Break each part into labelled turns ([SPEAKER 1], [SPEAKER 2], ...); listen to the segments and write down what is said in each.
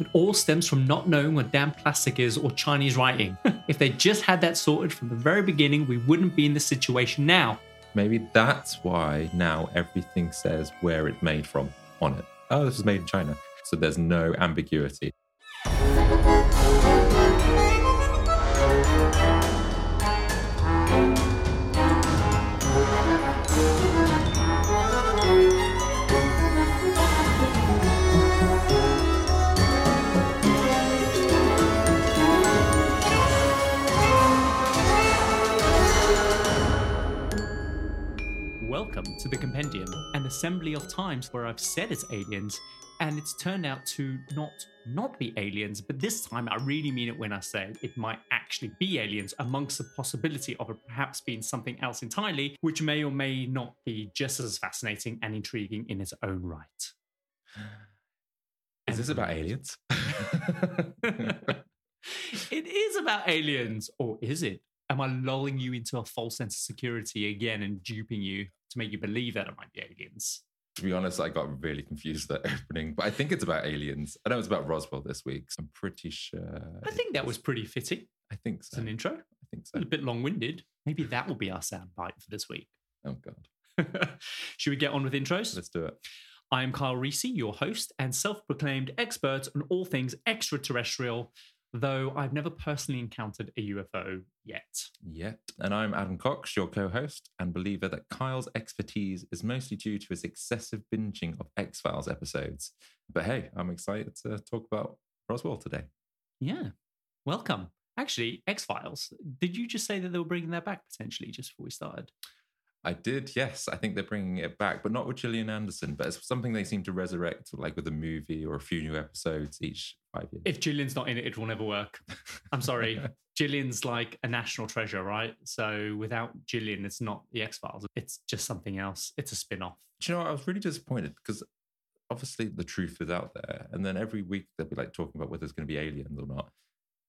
[SPEAKER 1] It all stems from not knowing what damn plastic is or Chinese writing. if they just had that sorted from the very beginning, we wouldn't be in this situation now.
[SPEAKER 2] Maybe that's why now everything says where it's made from on it. Oh, this is made in China. So there's no ambiguity.
[SPEAKER 1] To the Compendium, an assembly of times where I've said it's aliens, and it's turned out to not not be aliens, but this time I really mean it when I say it might actually be aliens, amongst the possibility of it perhaps being something else entirely, which may or may not be just as fascinating and intriguing in its own right.
[SPEAKER 2] Is this about aliens?
[SPEAKER 1] it is about aliens, or is it? Am I lulling you into a false sense of security again and duping you to make you believe that it might be aliens?
[SPEAKER 2] to be honest, I got really confused at that opening, but I think it's about aliens. I know it's about Roswell this week, so I'm pretty sure.
[SPEAKER 1] I think that was pretty fitting.
[SPEAKER 2] I think
[SPEAKER 1] It's
[SPEAKER 2] so.
[SPEAKER 1] an intro.
[SPEAKER 2] I think so.
[SPEAKER 1] A bit long winded. Maybe that will be our soundbite for this week.
[SPEAKER 2] Oh god,
[SPEAKER 1] Should we get on with intros?
[SPEAKER 2] let's do it.
[SPEAKER 1] I am Kyle Risi, your host and self proclaimed expert on all things extraterrestrial, though I've never personally encountered a UFO yet.
[SPEAKER 2] Yet, and I'm Adam Cox, your co-host and believer that Kyle's expertise is mostly due to his excessive binging of X Files episodes. But hey, I'm excited to talk about Roswell today.
[SPEAKER 1] Yeah. Welcome. Actually, X Files, did you just say that they were bringing that back potentially just before we started?
[SPEAKER 2] I did, yes. I think they're bringing it back, but not with Gillian Anderson. But it's something they seem to resurrect, like with a movie or a few new episodes each five years.
[SPEAKER 1] If Gillian's not in it, it will never work. I'm sorry. Gillian's like a national treasure, right? So without Gillian, it's not the X Files. It's just something else. It's a spin off.
[SPEAKER 2] Do you know what? I was really disappointed because obviously the truth is out there. And then every week they'll be like talking about whether it's going to be aliens or not.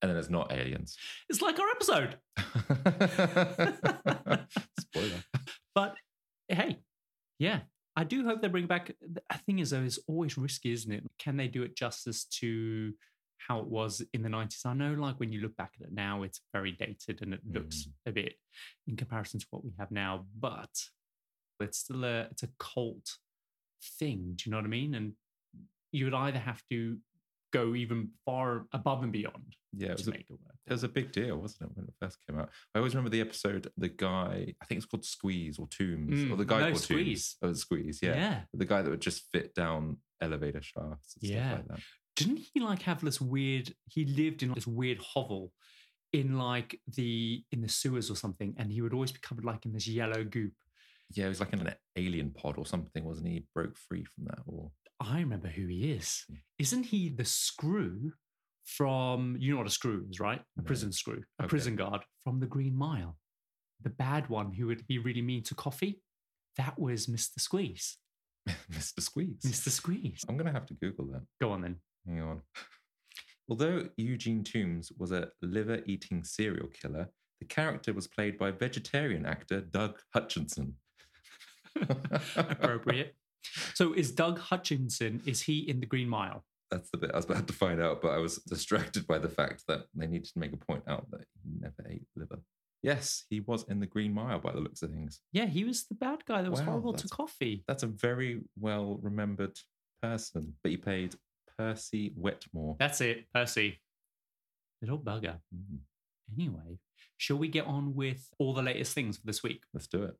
[SPEAKER 2] And then it's not aliens.
[SPEAKER 1] It's like our episode.
[SPEAKER 2] Spoiler.
[SPEAKER 1] But hey, yeah, I do hope they bring back. The thing is, though, it's always risky, isn't it? Can they do it justice to how it was in the 90s? I know, like, when you look back at it now, it's very dated and it looks hmm. a bit in comparison to what we have now, but it's still a, it's a cult thing. Do you know what I mean? And you would either have to go even far above and beyond
[SPEAKER 2] Yeah, it was,
[SPEAKER 1] to
[SPEAKER 2] a,
[SPEAKER 1] make it work.
[SPEAKER 2] it was a big deal, wasn't it, when it first came out? I always remember the episode, the guy, I think it's called Squeeze or Tooms, or
[SPEAKER 1] Mm,
[SPEAKER 2] the guy
[SPEAKER 1] no,
[SPEAKER 2] called
[SPEAKER 1] Squeeze.
[SPEAKER 2] Tooms. Oh, Squeeze, yeah.
[SPEAKER 1] yeah.
[SPEAKER 2] The guy that would just fit down elevator shafts and
[SPEAKER 1] Yeah.
[SPEAKER 2] stuff like that.
[SPEAKER 1] didn't he like have this weird he lived in this weird hovel in like the in the sewers or something and he would always be covered like in this yellow goop
[SPEAKER 2] Yeah, he was like in an alien pod or something, wasn't he? He broke free from that. Or
[SPEAKER 1] i remember who he is
[SPEAKER 2] hmm.
[SPEAKER 1] isn't he the screw from you know what a screw is right a
[SPEAKER 2] No.
[SPEAKER 1] prison screw a
[SPEAKER 2] Okay.
[SPEAKER 1] prison guard from the green mile the bad one who would be really mean to Coffey that was mr squeeze
[SPEAKER 2] Mr. Squeeze.
[SPEAKER 1] mr squeeze
[SPEAKER 2] I'm gonna have to Google that.
[SPEAKER 1] go on then
[SPEAKER 2] Hang on. Although Eugene Tooms was a liver eating serial killer, the character was played by vegetarian actor Doug Hutchison.
[SPEAKER 1] appropriate so is doug hutchison is he in the green mile
[SPEAKER 2] That's the bit I was about to find out, but I was distracted by the fact that they needed to make a point out that he never ate liver. Yes, he was in the Green Mile by the looks of things.
[SPEAKER 1] Yeah, he was the bad guy that was
[SPEAKER 2] Wow,
[SPEAKER 1] horrible to
[SPEAKER 2] that's-
[SPEAKER 1] Coffey.
[SPEAKER 2] That's a very well remembered person, but he played Percy Wetmore.
[SPEAKER 1] That's it, Percy. Little bugger.
[SPEAKER 2] Mm,
[SPEAKER 1] Anyway, shall we get on with all the latest things for this week?
[SPEAKER 2] let's do it.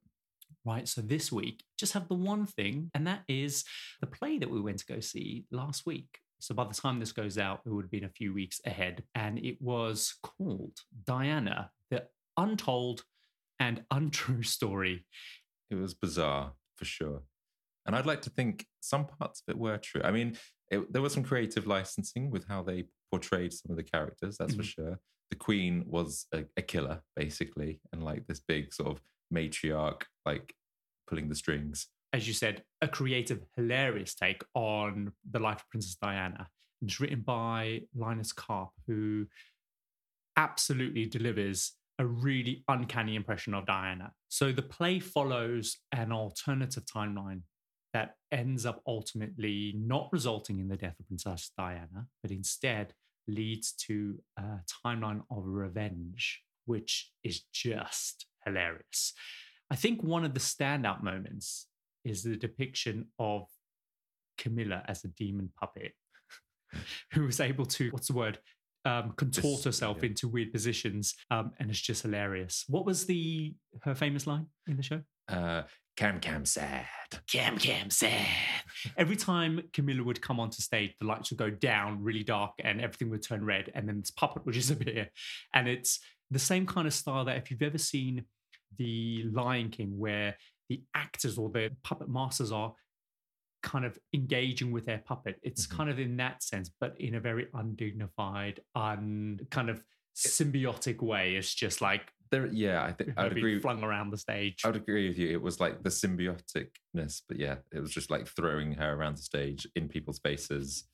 [SPEAKER 1] Right, so this week, just have the one thing, and that is the play that we went to go see last week. So by the time this goes out, it would have been a few weeks ahead, and it was called Diana, the untold and untrue story.
[SPEAKER 2] It was bizarre for sure. And I'd like to think some parts of it were true. I mean, it, there was some creative licensing with how they portrayed some of the characters, that's for
[SPEAKER 1] Mhm.
[SPEAKER 2] sure. The queen was a, a killer, basically, and like this big sort of matriarch, like pulling the strings.
[SPEAKER 1] as you said, a creative, hilarious take on the life of Princess Diana. And it's written by Linus Karp, who absolutely delivers a really uncanny impression of Diana. So the play follows an alternative timeline that ends up ultimately not resulting in the death of Princess Diana, but instead leads to a timeline of revenge, which is just hilarious. I think one of the standout moments is the depiction of Camilla as a demon puppet who was able to, what's the word? Um, contort
[SPEAKER 2] This-
[SPEAKER 1] herself
[SPEAKER 2] yeah.
[SPEAKER 1] into weird positions, um, and it's just hilarious. What was the her famous line in the show?
[SPEAKER 2] Uh, Cam Cam sad.
[SPEAKER 1] Cam Cam sad. Every time Camilla would come onto stage, the lights would go down really dark and everything would turn red, and then this puppet would disappear. And it's the same kind of style that if you've ever seen the Lion King, where the actors or the puppet masters are kind of engaging with their puppet, it's
[SPEAKER 2] Mhm.
[SPEAKER 1] kind of in that sense, but in a very undignified, un kind of symbiotic way. It's just like
[SPEAKER 2] There, yeah, I think I would
[SPEAKER 1] being
[SPEAKER 2] agree.
[SPEAKER 1] flung around the stage.
[SPEAKER 2] I would agree with you. It was like the symbioticness, but yeah, it was just like throwing her around the stage in people's faces,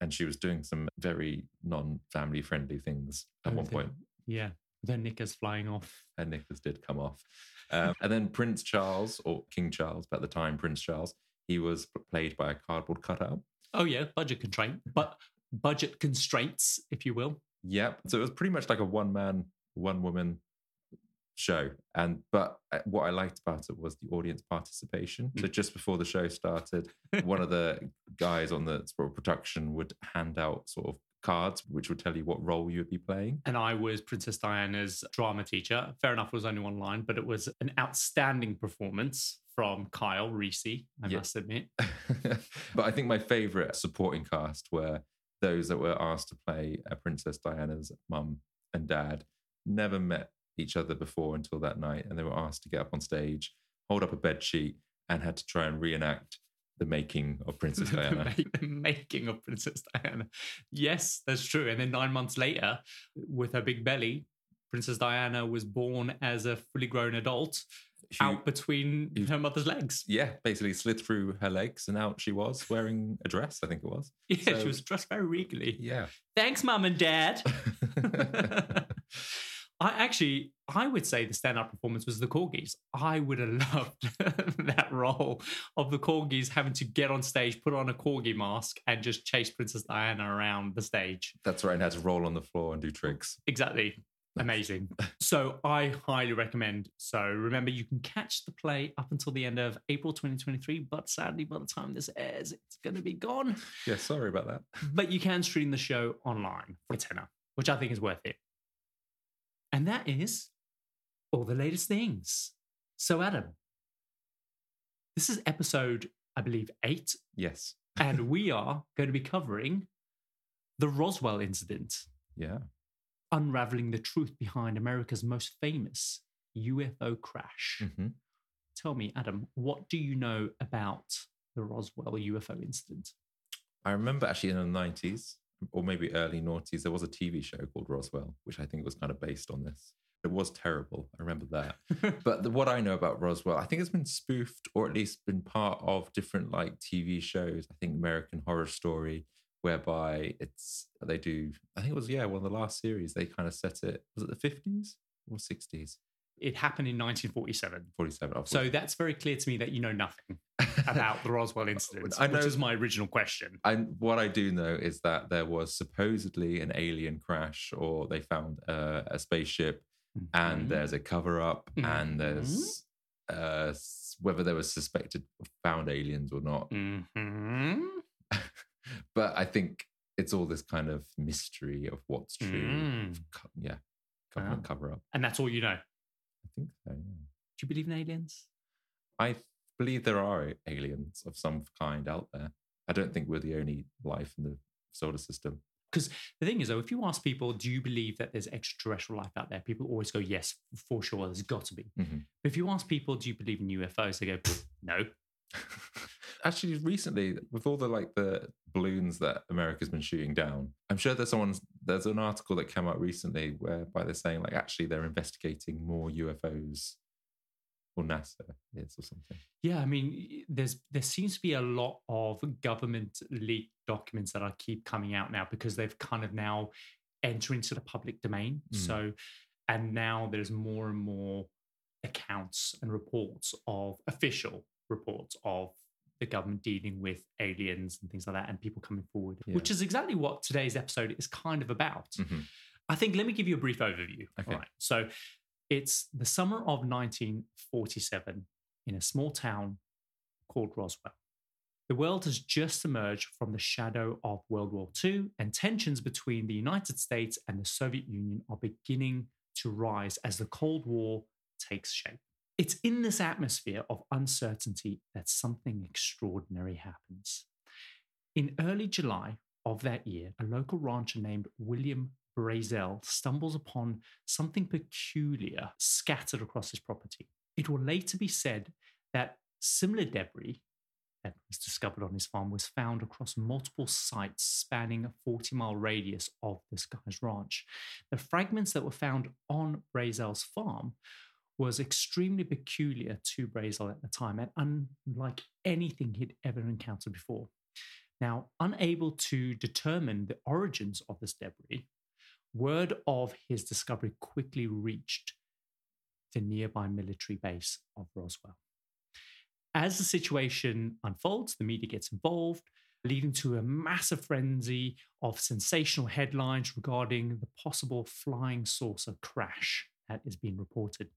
[SPEAKER 2] and she was doing some very non-family friendly things at one
[SPEAKER 1] With
[SPEAKER 2] point.
[SPEAKER 1] Yeah. The knickers flying off.
[SPEAKER 2] Her knickers did come off, um, and then Prince Charles or King Charles, but at the time Prince Charles, he was played by a cardboard cutout.
[SPEAKER 1] Oh yeah, budget constraint, but budget constraints, if you will.
[SPEAKER 2] Yep. So it was pretty much like a one man, one woman show. And but uh, what I liked about it was the audience participation. So just before the show started, one of the guys on the sort of production would hand out sort of cards which would tell you what role you would be playing.
[SPEAKER 1] And I was Princess Diana's drama teacher. Fair enough, it was only one line, but it was an outstanding performance from Kyle Risi, I
[SPEAKER 2] Yeah.
[SPEAKER 1] must admit.
[SPEAKER 2] but I think my favorite supporting cast were those that were asked to play uh, Princess Diana's mum and dad. Never met each other before until that night, and they were asked to get up on stage, hold up a bed sheet, and had to try and reenact the making of Princess Diana.
[SPEAKER 1] the making of Princess Diana. Yes, that's true. And then nine months later, with her big belly, Princess Diana was born as a fully grown adult
[SPEAKER 2] Who-
[SPEAKER 1] out between
[SPEAKER 2] who-
[SPEAKER 1] her mother's legs.
[SPEAKER 2] yeah, basically slid through her legs, and out she was wearing a dress. I think it was.
[SPEAKER 1] Yeah,
[SPEAKER 2] So-
[SPEAKER 1] she was dressed very regally.
[SPEAKER 2] Yeah.
[SPEAKER 1] Thanks, mum and dad. I actually, I would say the standout performance was the corgis. I would have loved that role of the corgis having to get on stage, put on a corgi mask, and just chase Princess Diana around the stage.
[SPEAKER 2] That's right, and had to roll on the floor and do tricks.
[SPEAKER 1] Exactly. Amazing. So I highly recommend. So remember, you can catch the play up until the end of April 2023, but sadly, by the time this airs, it's going to be gone.
[SPEAKER 2] Yeah, sorry about that.
[SPEAKER 1] But you can stream the show online for a tenner, which I think is worth it. And that is all the latest things. So, Adam, this is episode, I believe, eight,
[SPEAKER 2] Yes.
[SPEAKER 1] and we are going to be covering the Roswell incident,
[SPEAKER 2] Yeah.
[SPEAKER 1] unraveling the truth behind America's most famous UFO crash.
[SPEAKER 2] hmm
[SPEAKER 1] Tell me, Adam, what do you know about the Roswell UFO incident?
[SPEAKER 2] I remember actually in the 90s or maybe early noughties, there was a TV show called Roswell, which I think was kind of based on this. It was terrible. I remember that. But the, what I know about Roswell, I think it's been spoofed or at least been part of different like TV shows. I think American Horror Story, whereby it's they do. I think it was yeah one of the last series. They kind of set it. Was it the fifties or sixties?
[SPEAKER 1] It happened in 1947.
[SPEAKER 2] Forty-seven. oh,
[SPEAKER 1] So that's very clear to me that you know nothing about the Roswell incident,
[SPEAKER 2] I know-
[SPEAKER 1] which is my original question.
[SPEAKER 2] I, what I do know is that there was supposedly an alien crash, or they found uh, a spaceship, and
[SPEAKER 1] Mhm.
[SPEAKER 2] there's a cover up, and
[SPEAKER 1] Mhm.
[SPEAKER 2] there's uh, whether there was suspected found aliens or not.
[SPEAKER 1] Mhm.
[SPEAKER 2] but I think it's all this kind of mystery of what's true.
[SPEAKER 1] Mm.
[SPEAKER 2] Yeah, government
[SPEAKER 1] Wow.
[SPEAKER 2] cover up.
[SPEAKER 1] And that's all you know.
[SPEAKER 2] I think so. Yeah.
[SPEAKER 1] Do you believe in aliens?
[SPEAKER 2] I believe there are aliens of some kind out there. I don't think we're the only life in the solar system.
[SPEAKER 1] Because the thing is, though, if you ask people, do you believe that there's extraterrestrial life out there? People always go, yes, for sure, there's got to be.
[SPEAKER 2] Mhm.
[SPEAKER 1] But if you ask people, do you believe in UFOs? They go, no.
[SPEAKER 2] Actually, recently, with all the like the balloons that America's been shooting down, I'm sure there's someone. There's an article that came out recently whereby they're saying like actually they're investigating more UFOs, or NASA is or something.
[SPEAKER 1] Yeah, I mean, there's there seems to be a lot of government leaked documents that are keep coming out now because they've kind of now entered into the public domain.
[SPEAKER 2] Mm.
[SPEAKER 1] So, and now there's more and more accounts and reports of official reports of the government dealing with aliens and things like that and people coming forward,
[SPEAKER 2] Yeah.
[SPEAKER 1] which is exactly what today's episode is kind of about.
[SPEAKER 2] Mhm.
[SPEAKER 1] I think let me give you a brief overview.
[SPEAKER 2] Okay.
[SPEAKER 1] All right. So it's the summer of 1947 in a small town called Roswell. The world has just emerged from the shadow of World War II, and tensions between the United States and the Soviet Union are beginning to rise as the Cold War takes shape. It's in this atmosphere of uncertainty that something extraordinary happens. In early July of that year, a local rancher named William Brazel stumbles upon something peculiar scattered across his property. It will later be said that similar debris that was discovered on his farm was found across multiple sites spanning a 40 mile radius of this guy's ranch. The fragments that were found on Brazel's farm was extremely peculiar to Brazel at the time and unlike anything he'd ever encountered before. Now, unable to determine the origins of this debris, word of his discovery quickly reached the nearby military base of Roswell. As the situation unfolds, the media gets involved, leading to a massive frenzy of sensational headlines regarding the possible flying saucer crash that is being reported.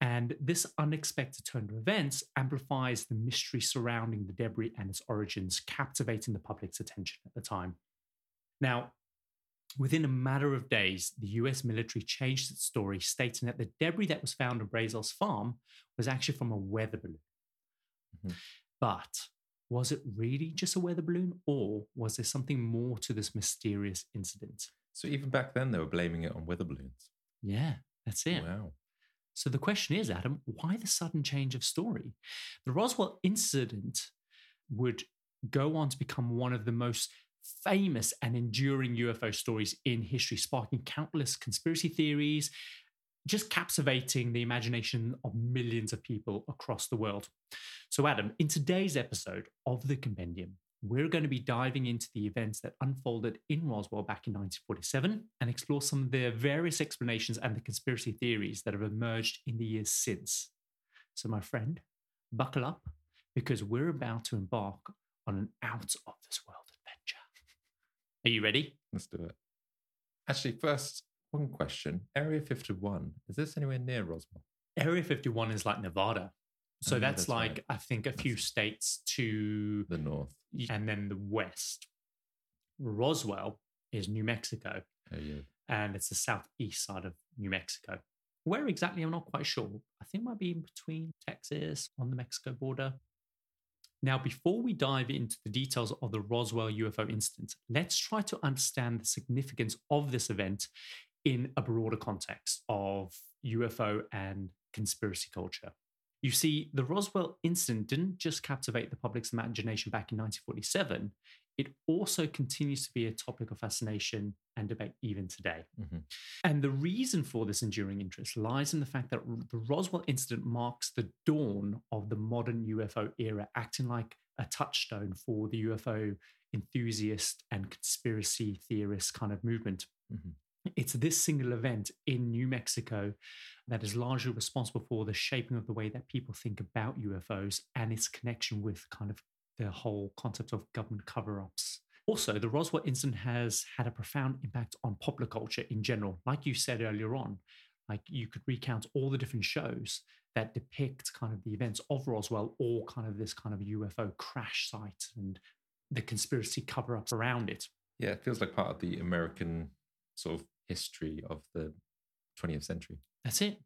[SPEAKER 1] And this unexpected turn of events amplifies the mystery surrounding the debris and its origins, captivating the public's attention at the time. Now, within a matter of days, the US military changed its story, stating that the debris that was found on Brazel's farm was actually from a weather balloon.
[SPEAKER 2] Mhm.
[SPEAKER 1] But was it really just a weather balloon, or was there something more to this mysterious incident?
[SPEAKER 2] So even back then, they were blaming it on weather balloons.
[SPEAKER 1] Yeah, that's it.
[SPEAKER 2] Wow.
[SPEAKER 1] So the question is, Adam, why the sudden change of story? The Roswell incident would go on to become one of the most famous and enduring UFO stories in history, sparking countless conspiracy theories, just captivating the imagination of millions of people across the world. So, Adam, in today's episode of the Compendium, we're going to be diving into the events that unfolded in Roswell back in 1947 and explore some of the various explanations and the conspiracy theories that have emerged in the years since. So, my friend, buckle up because we're about to embark on an out of this world adventure. Are you ready?
[SPEAKER 2] Let's do it. Actually, first, one question. Area 51, is this anywhere near Roswell?
[SPEAKER 1] Area 51 is like Nevada. So
[SPEAKER 2] Oh,
[SPEAKER 1] that's,
[SPEAKER 2] that's
[SPEAKER 1] like,
[SPEAKER 2] right.
[SPEAKER 1] I think, a few
[SPEAKER 2] That's-
[SPEAKER 1] states to,
[SPEAKER 2] The north.
[SPEAKER 1] and then the west. Roswell is New Mexico,
[SPEAKER 2] Oh, yeah.
[SPEAKER 1] and it's the southeast side of New Mexico. Where exactly, I'm not quite sure. I think it might be in between Texas on the Mexico border. Now, before we dive into the details of the Roswell UFO incident, let's try to understand the significance of this event in a broader context of UFO and conspiracy culture. You see, the Roswell incident didn't just captivate the public's imagination back in 1947, it also continues to be a topic of fascination and debate even today.
[SPEAKER 2] Mhm.
[SPEAKER 1] And the reason for this enduring interest lies in the fact that the Roswell incident marks the dawn of the modern UFO era, acting like a touchstone for the UFO enthusiast and conspiracy theorist kind of movement.
[SPEAKER 2] Mhm.
[SPEAKER 1] It's this single event in New Mexico that is largely responsible for the shaping of the way that people think about UFOs and its connection with kind of the whole concept of government cover ups. Also, the Roswell incident has had a profound impact on popular culture in general. Like you said earlier on, like you could recount all the different shows that depict kind of the events of Roswell or kind of this kind of UFO crash site and the conspiracy cover ups around it.
[SPEAKER 2] Yeah, it feels like part of the American sort of history of the 20th century.
[SPEAKER 1] That's it.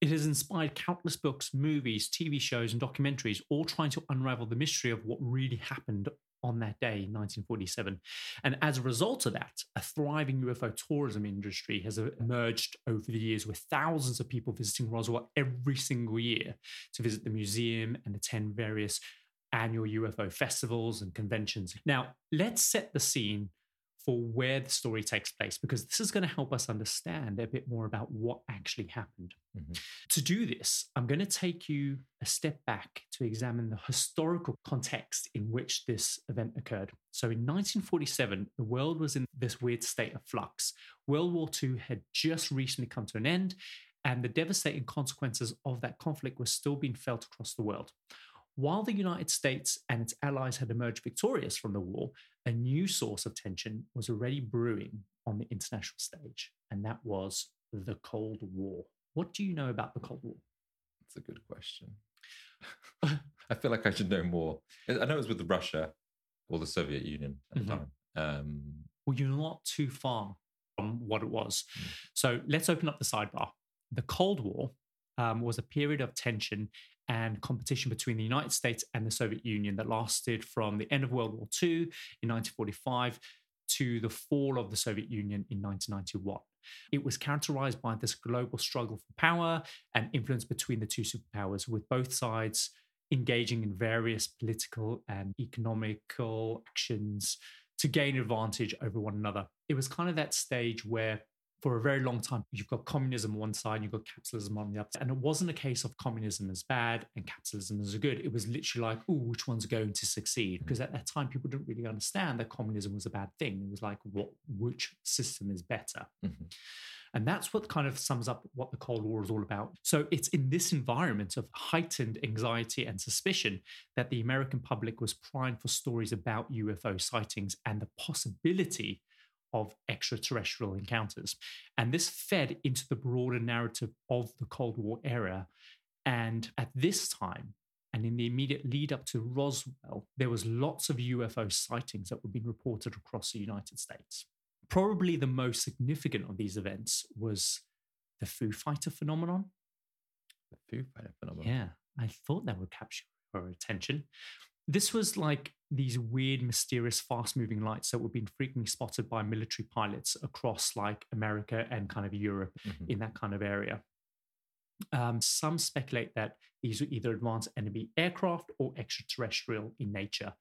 [SPEAKER 1] It has inspired countless books, movies, TV shows, and documentaries, all trying to unravel the mystery of what really happened on that day in 1947. And as a result of that, a thriving UFO tourism industry has emerged over the years with thousands of people visiting Roswell every single year to visit the museum and attend various annual UFO festivals and conventions. Now, let's set the scene for where the story takes place, because this is going to help us understand a bit more about what actually happened.
[SPEAKER 2] Mhm.
[SPEAKER 1] To do this, I'm going to take you a step back to examine the historical context in which this event occurred. So, in 1947, the world was in this weird state of flux. World War II had just recently come to an end, and the devastating consequences of that conflict were still being felt across the world. While the United States and its allies had emerged victorious from the war, a new source of tension was already brewing on the international stage, and that was the Cold War. What do you know about the Cold War?
[SPEAKER 2] That's a good question. I feel like I should know more. I know it was with Russia or the Soviet Union at
[SPEAKER 1] Mhm.
[SPEAKER 2] the time. Um,
[SPEAKER 1] Well, you're not too far from what it was.
[SPEAKER 2] Mm.
[SPEAKER 1] So let's open up the sidebar. The Cold War um, was a period of tension and competition between the United States and the Soviet Union that lasted from the end of World War II in 1945 to the fall of the Soviet Union in 1991. It was characterized by this global struggle for power and influence between the two superpowers, with both sides engaging in various political and economical actions to gain advantage over one another. It was kind of that stage where, for a very long time, you've got communism on one side, you've got capitalism on the other. And it wasn't a case of communism is bad and capitalism is good. It was literally like, oh, which one's going to succeed? Because at that time, people didn't really understand that communism was a bad thing. It was like, what, which system is better?
[SPEAKER 2] mhm.
[SPEAKER 1] And that's what kind of sums up what the Cold War is all about. So it's in this environment of heightened anxiety and suspicion that the American public was primed for stories about UFO sightings and the possibility of extraterrestrial encounters. And this fed into the broader narrative of the Cold War era. And at this time, and in the immediate lead up to Roswell, there was lots of UFO sightings that were being reported across the United States probably the most significant of these events was the Foo Fighter phenomenon.
[SPEAKER 2] the Foo Fighter phenomenon.
[SPEAKER 1] Yeah, I thought that would capture our attention. This was like these weird, mysterious, fast moving lights that were being frequently spotted by military pilots across like America and kind of Europe
[SPEAKER 2] Mhm.
[SPEAKER 1] in that kind of area. Um, some speculate that these were either advanced enemy aircraft or extraterrestrial in nature.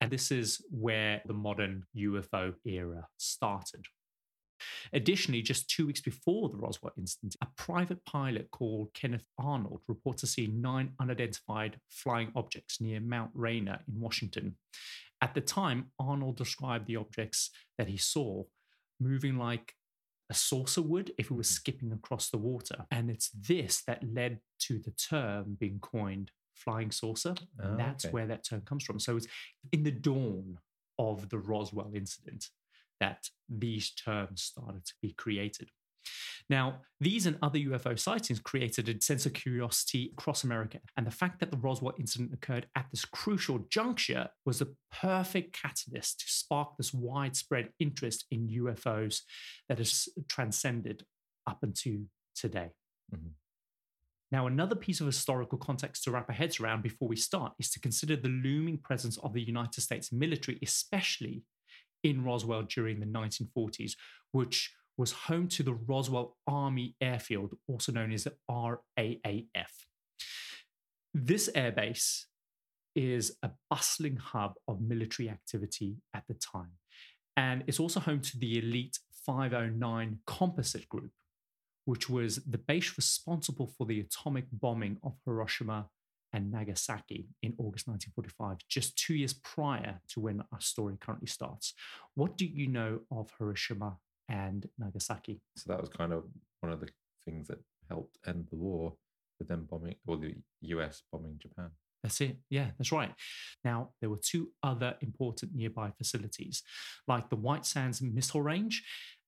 [SPEAKER 1] And this is where the modern UFO era started. Additionally, just two weeks before the Roswell incident, a private pilot called Kenneth Arnold reported seeing nine unidentified flying objects near Mount Rainier in Washington. At the time, Arnold described the objects that he saw moving like a saucer would if it was
[SPEAKER 2] Mhm.
[SPEAKER 1] skipping across the water. And it's this that led to the term being coined flying saucer. And
[SPEAKER 2] Oh,
[SPEAKER 1] that's
[SPEAKER 2] okay.
[SPEAKER 1] where that term comes from. So it's in the dawn of the Roswell incident that these terms started to be created. Now, these and other UFO sightings created a sense of curiosity across America. And the fact that the Roswell incident occurred at this crucial juncture was a perfect catalyst to spark this widespread interest in UFOs that has transcended up until today.
[SPEAKER 2] Mhm.
[SPEAKER 1] Now, another piece of historical context to wrap our heads around before we start is to consider the looming presence of the United States military, especially in Roswell during the 1940s, which was home to the Roswell Army Airfield, also known as the RAAF. This airbase is a bustling hub of military activity at the time. And it's also home to the elite 509 Composite Group, which was the base responsible for the atomic bombing of Hiroshima and Nagasaki in August 1945, just two years prior to when our story currently starts. What do you know of Hiroshima and Nagasaki?
[SPEAKER 2] So that was kind of one of the things that helped end the war with them bombing, or the US bombing Japan.
[SPEAKER 1] That's it. Yeah, that's right. Now, there were two other important nearby facilities, like the White Sands Missile Range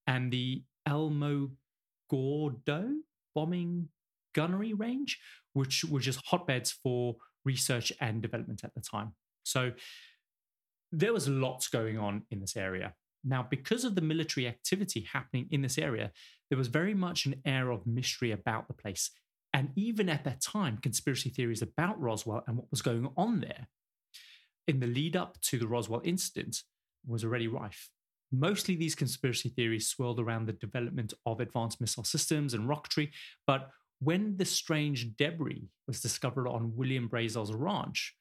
[SPEAKER 1] and the Elmo Gordo bombing gunnery range, which were just hotbeds for research and development at the time. So there was lots going on in this area. Now, because of the military activity happening in this area, there was very much an air of mystery about the place. And even at that time, conspiracy theories about Roswell and what was going on there in the lead up to the Roswell incident was already rife. Mostly these conspiracy theories swirled around the development of advanced missile systems and rocketry. But when the strange debris was discovered on William Brazel's ranch,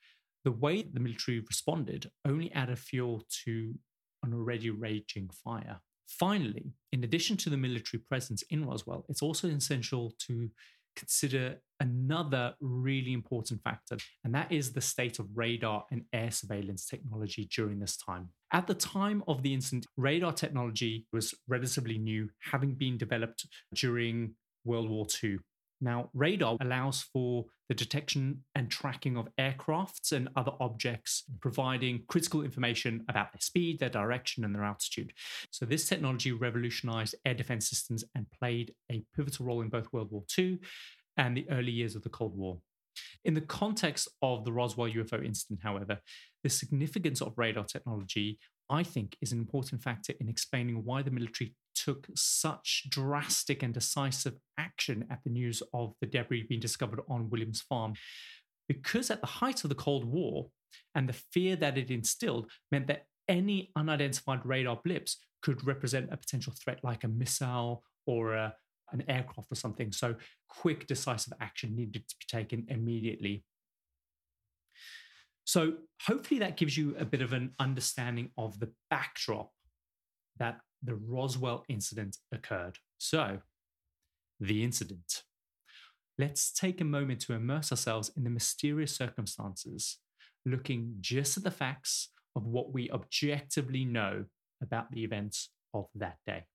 [SPEAKER 1] the way the military responded only added fuel to an already raging fire. Finally, in addition to the military presence in Roswell, it's also essential to consider another really important factor, and that is the state of radar and air surveillance technology during this time. At the time of the incident, radar technology was relatively new, having been developed during World War II. Now, radar allows for the detection and tracking of aircrafts and other objects, providing critical information about their speed, their direction, and their altitude. So, this technology revolutionized air defense systems and played a pivotal role in both World War II and the early years of the Cold War. In the context of the Roswell UFO incident, however, the significance of radar technology, I think, is an important factor in explaining why the military took such drastic and decisive action at the news of the debris being discovered on Williams Farm. Because at the height of the Cold War, and the fear that it instilled meant that any unidentified radar blips could represent a potential threat like a missile or a, an aircraft or something. So, quick, decisive action needed to be taken immediately. So, hopefully, that gives you a bit of an understanding of the backdrop that the Roswell incident occurred. So, the incident. Let's take a moment to immerse ourselves in the mysterious circumstances, looking just at the facts of what we objectively know about the events of that day.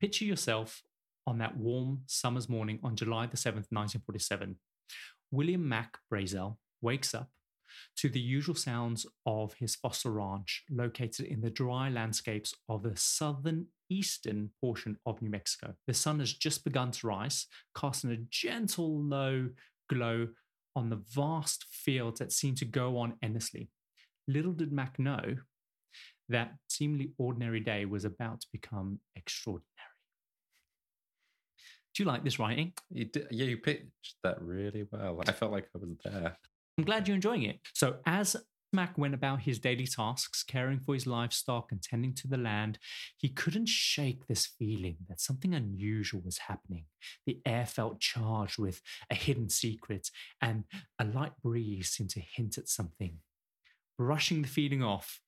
[SPEAKER 1] Picture yourself on that warm summer's morning on July the 7th, 1947. William Mack Brazel wakes up to the usual sounds of his Foster Ranch, located in the dry landscapes of the southern eastern portion of New Mexico. The sun has just begun to rise, casting a gentle low glow on the vast fields that seem to go on endlessly. Little did Mack know that seemingly ordinary day was about to become extraordinary. Do you like this writing?
[SPEAKER 2] You did, yeah, you pitched that really well. I felt like I was there.
[SPEAKER 1] I'm glad you're enjoying it. So, as Mack went about his daily tasks, caring for his livestock and tending to the land, he couldn't shake this feeling that something unusual was happening. The air felt charged with a hidden secret, and a light breeze seemed to hint at something. Brushing the feeling off,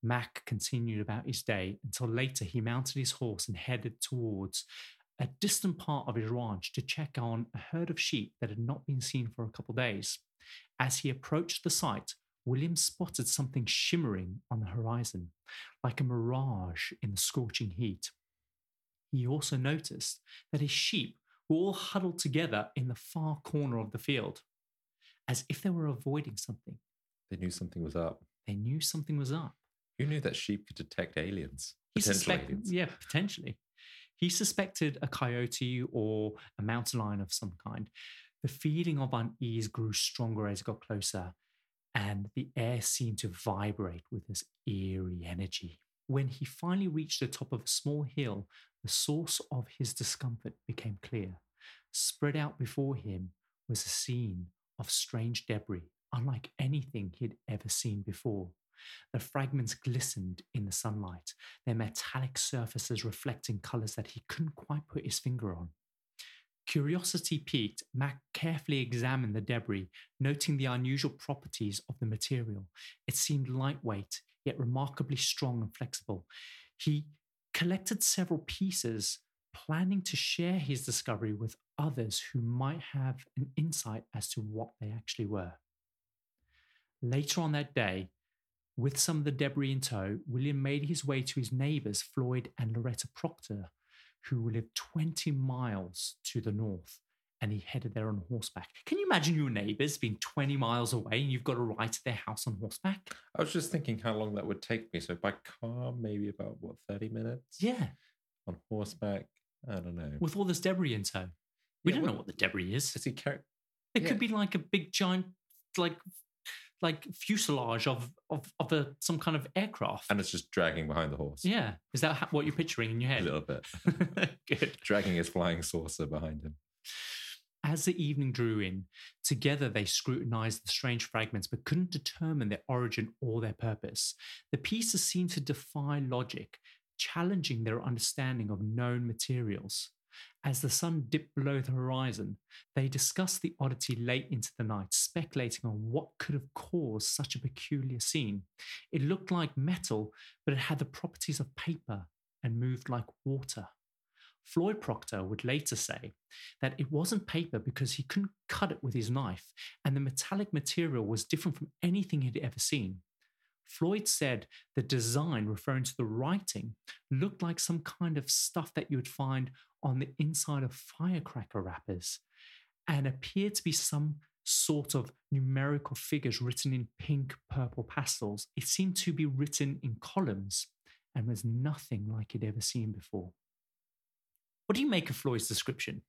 [SPEAKER 1] Mack continued about his day until later he mounted his horse and headed towards a distant part of his ranch to check on a herd of sheep that had not been seen for a couple days. As he approached the site, William spotted something shimmering on the horizon, like a mirage in the scorching heat. He also noticed that his sheep were all huddled together in the far corner of the field, as if they were avoiding something.
[SPEAKER 2] They knew something was up.
[SPEAKER 1] They knew something was up.
[SPEAKER 2] Who knew that sheep could detect aliens?
[SPEAKER 1] He
[SPEAKER 2] Potential
[SPEAKER 1] suspect-
[SPEAKER 2] aliens.
[SPEAKER 1] Yeah, potentially. He suspected a coyote or a mountain lion of some kind. The feeling of unease grew stronger as it got closer, and the air seemed to vibrate with this eerie energy. When he finally reached the top of a small hill, the source of his discomfort became clear. Spread out before him was a scene of strange debris, unlike anything he'd ever seen before. The fragments glistened in the sunlight, their metallic surfaces reflecting colors that he couldn't quite put his finger on. Curiosity piqued, Mack carefully examined the debris, noting the unusual properties of the material. It seemed lightweight, yet remarkably strong and flexible. He collected several pieces, planning to share his discovery with others who might have an insight as to what they actually were. Later on that day, with some of the debris in tow, William made his way to his neighbors, Floyd and Loretta Proctor, who lived 20 miles to the north, and he headed there on horseback. Can you imagine your neighbors being 20 miles away and you've got to ride to their house on horseback?
[SPEAKER 2] I was just thinking how long that would take me. So by car, maybe about what, 30 minutes?
[SPEAKER 1] Yeah,
[SPEAKER 2] On horseback, I don't know.
[SPEAKER 1] with all this debris in tow. We
[SPEAKER 2] Yeah,
[SPEAKER 1] don't know
[SPEAKER 2] what-
[SPEAKER 1] the debris is.
[SPEAKER 2] Does he?
[SPEAKER 1] It
[SPEAKER 2] yeah.
[SPEAKER 1] could be like a big giant, like, like fuselage of of of a some kind of aircraft.
[SPEAKER 2] And it's just dragging behind the horse.
[SPEAKER 1] yeah, is that ha- what you're picturing in your head?
[SPEAKER 2] A little bit.
[SPEAKER 1] Good.
[SPEAKER 2] dragging his flying saucer behind him.
[SPEAKER 1] As the evening drew in, together they scrutinized the strange fragments but couldn't determine their origin or their purpose. The pieces seemed to defy logic, challenging their understanding of known materials. As the sun dipped below the horizon, they discussed the oddity late into the night, speculating on what could have caused such a peculiar scene. It looked like metal, but it had the properties of paper and moved like water. Floyd Proctor would later say that it wasn't paper because he couldn't cut it with his knife, and the metallic material was different from anything he'd ever seen. Floyd said the design, referring to the writing, looked like some kind of stuff that you would find on the inside of firecracker wrappers and appeared to be some sort of numerical figures written in pink, purple pastels. It seemed to be written in columns and was nothing like he'd ever seen before. What do you make of Floyd's description?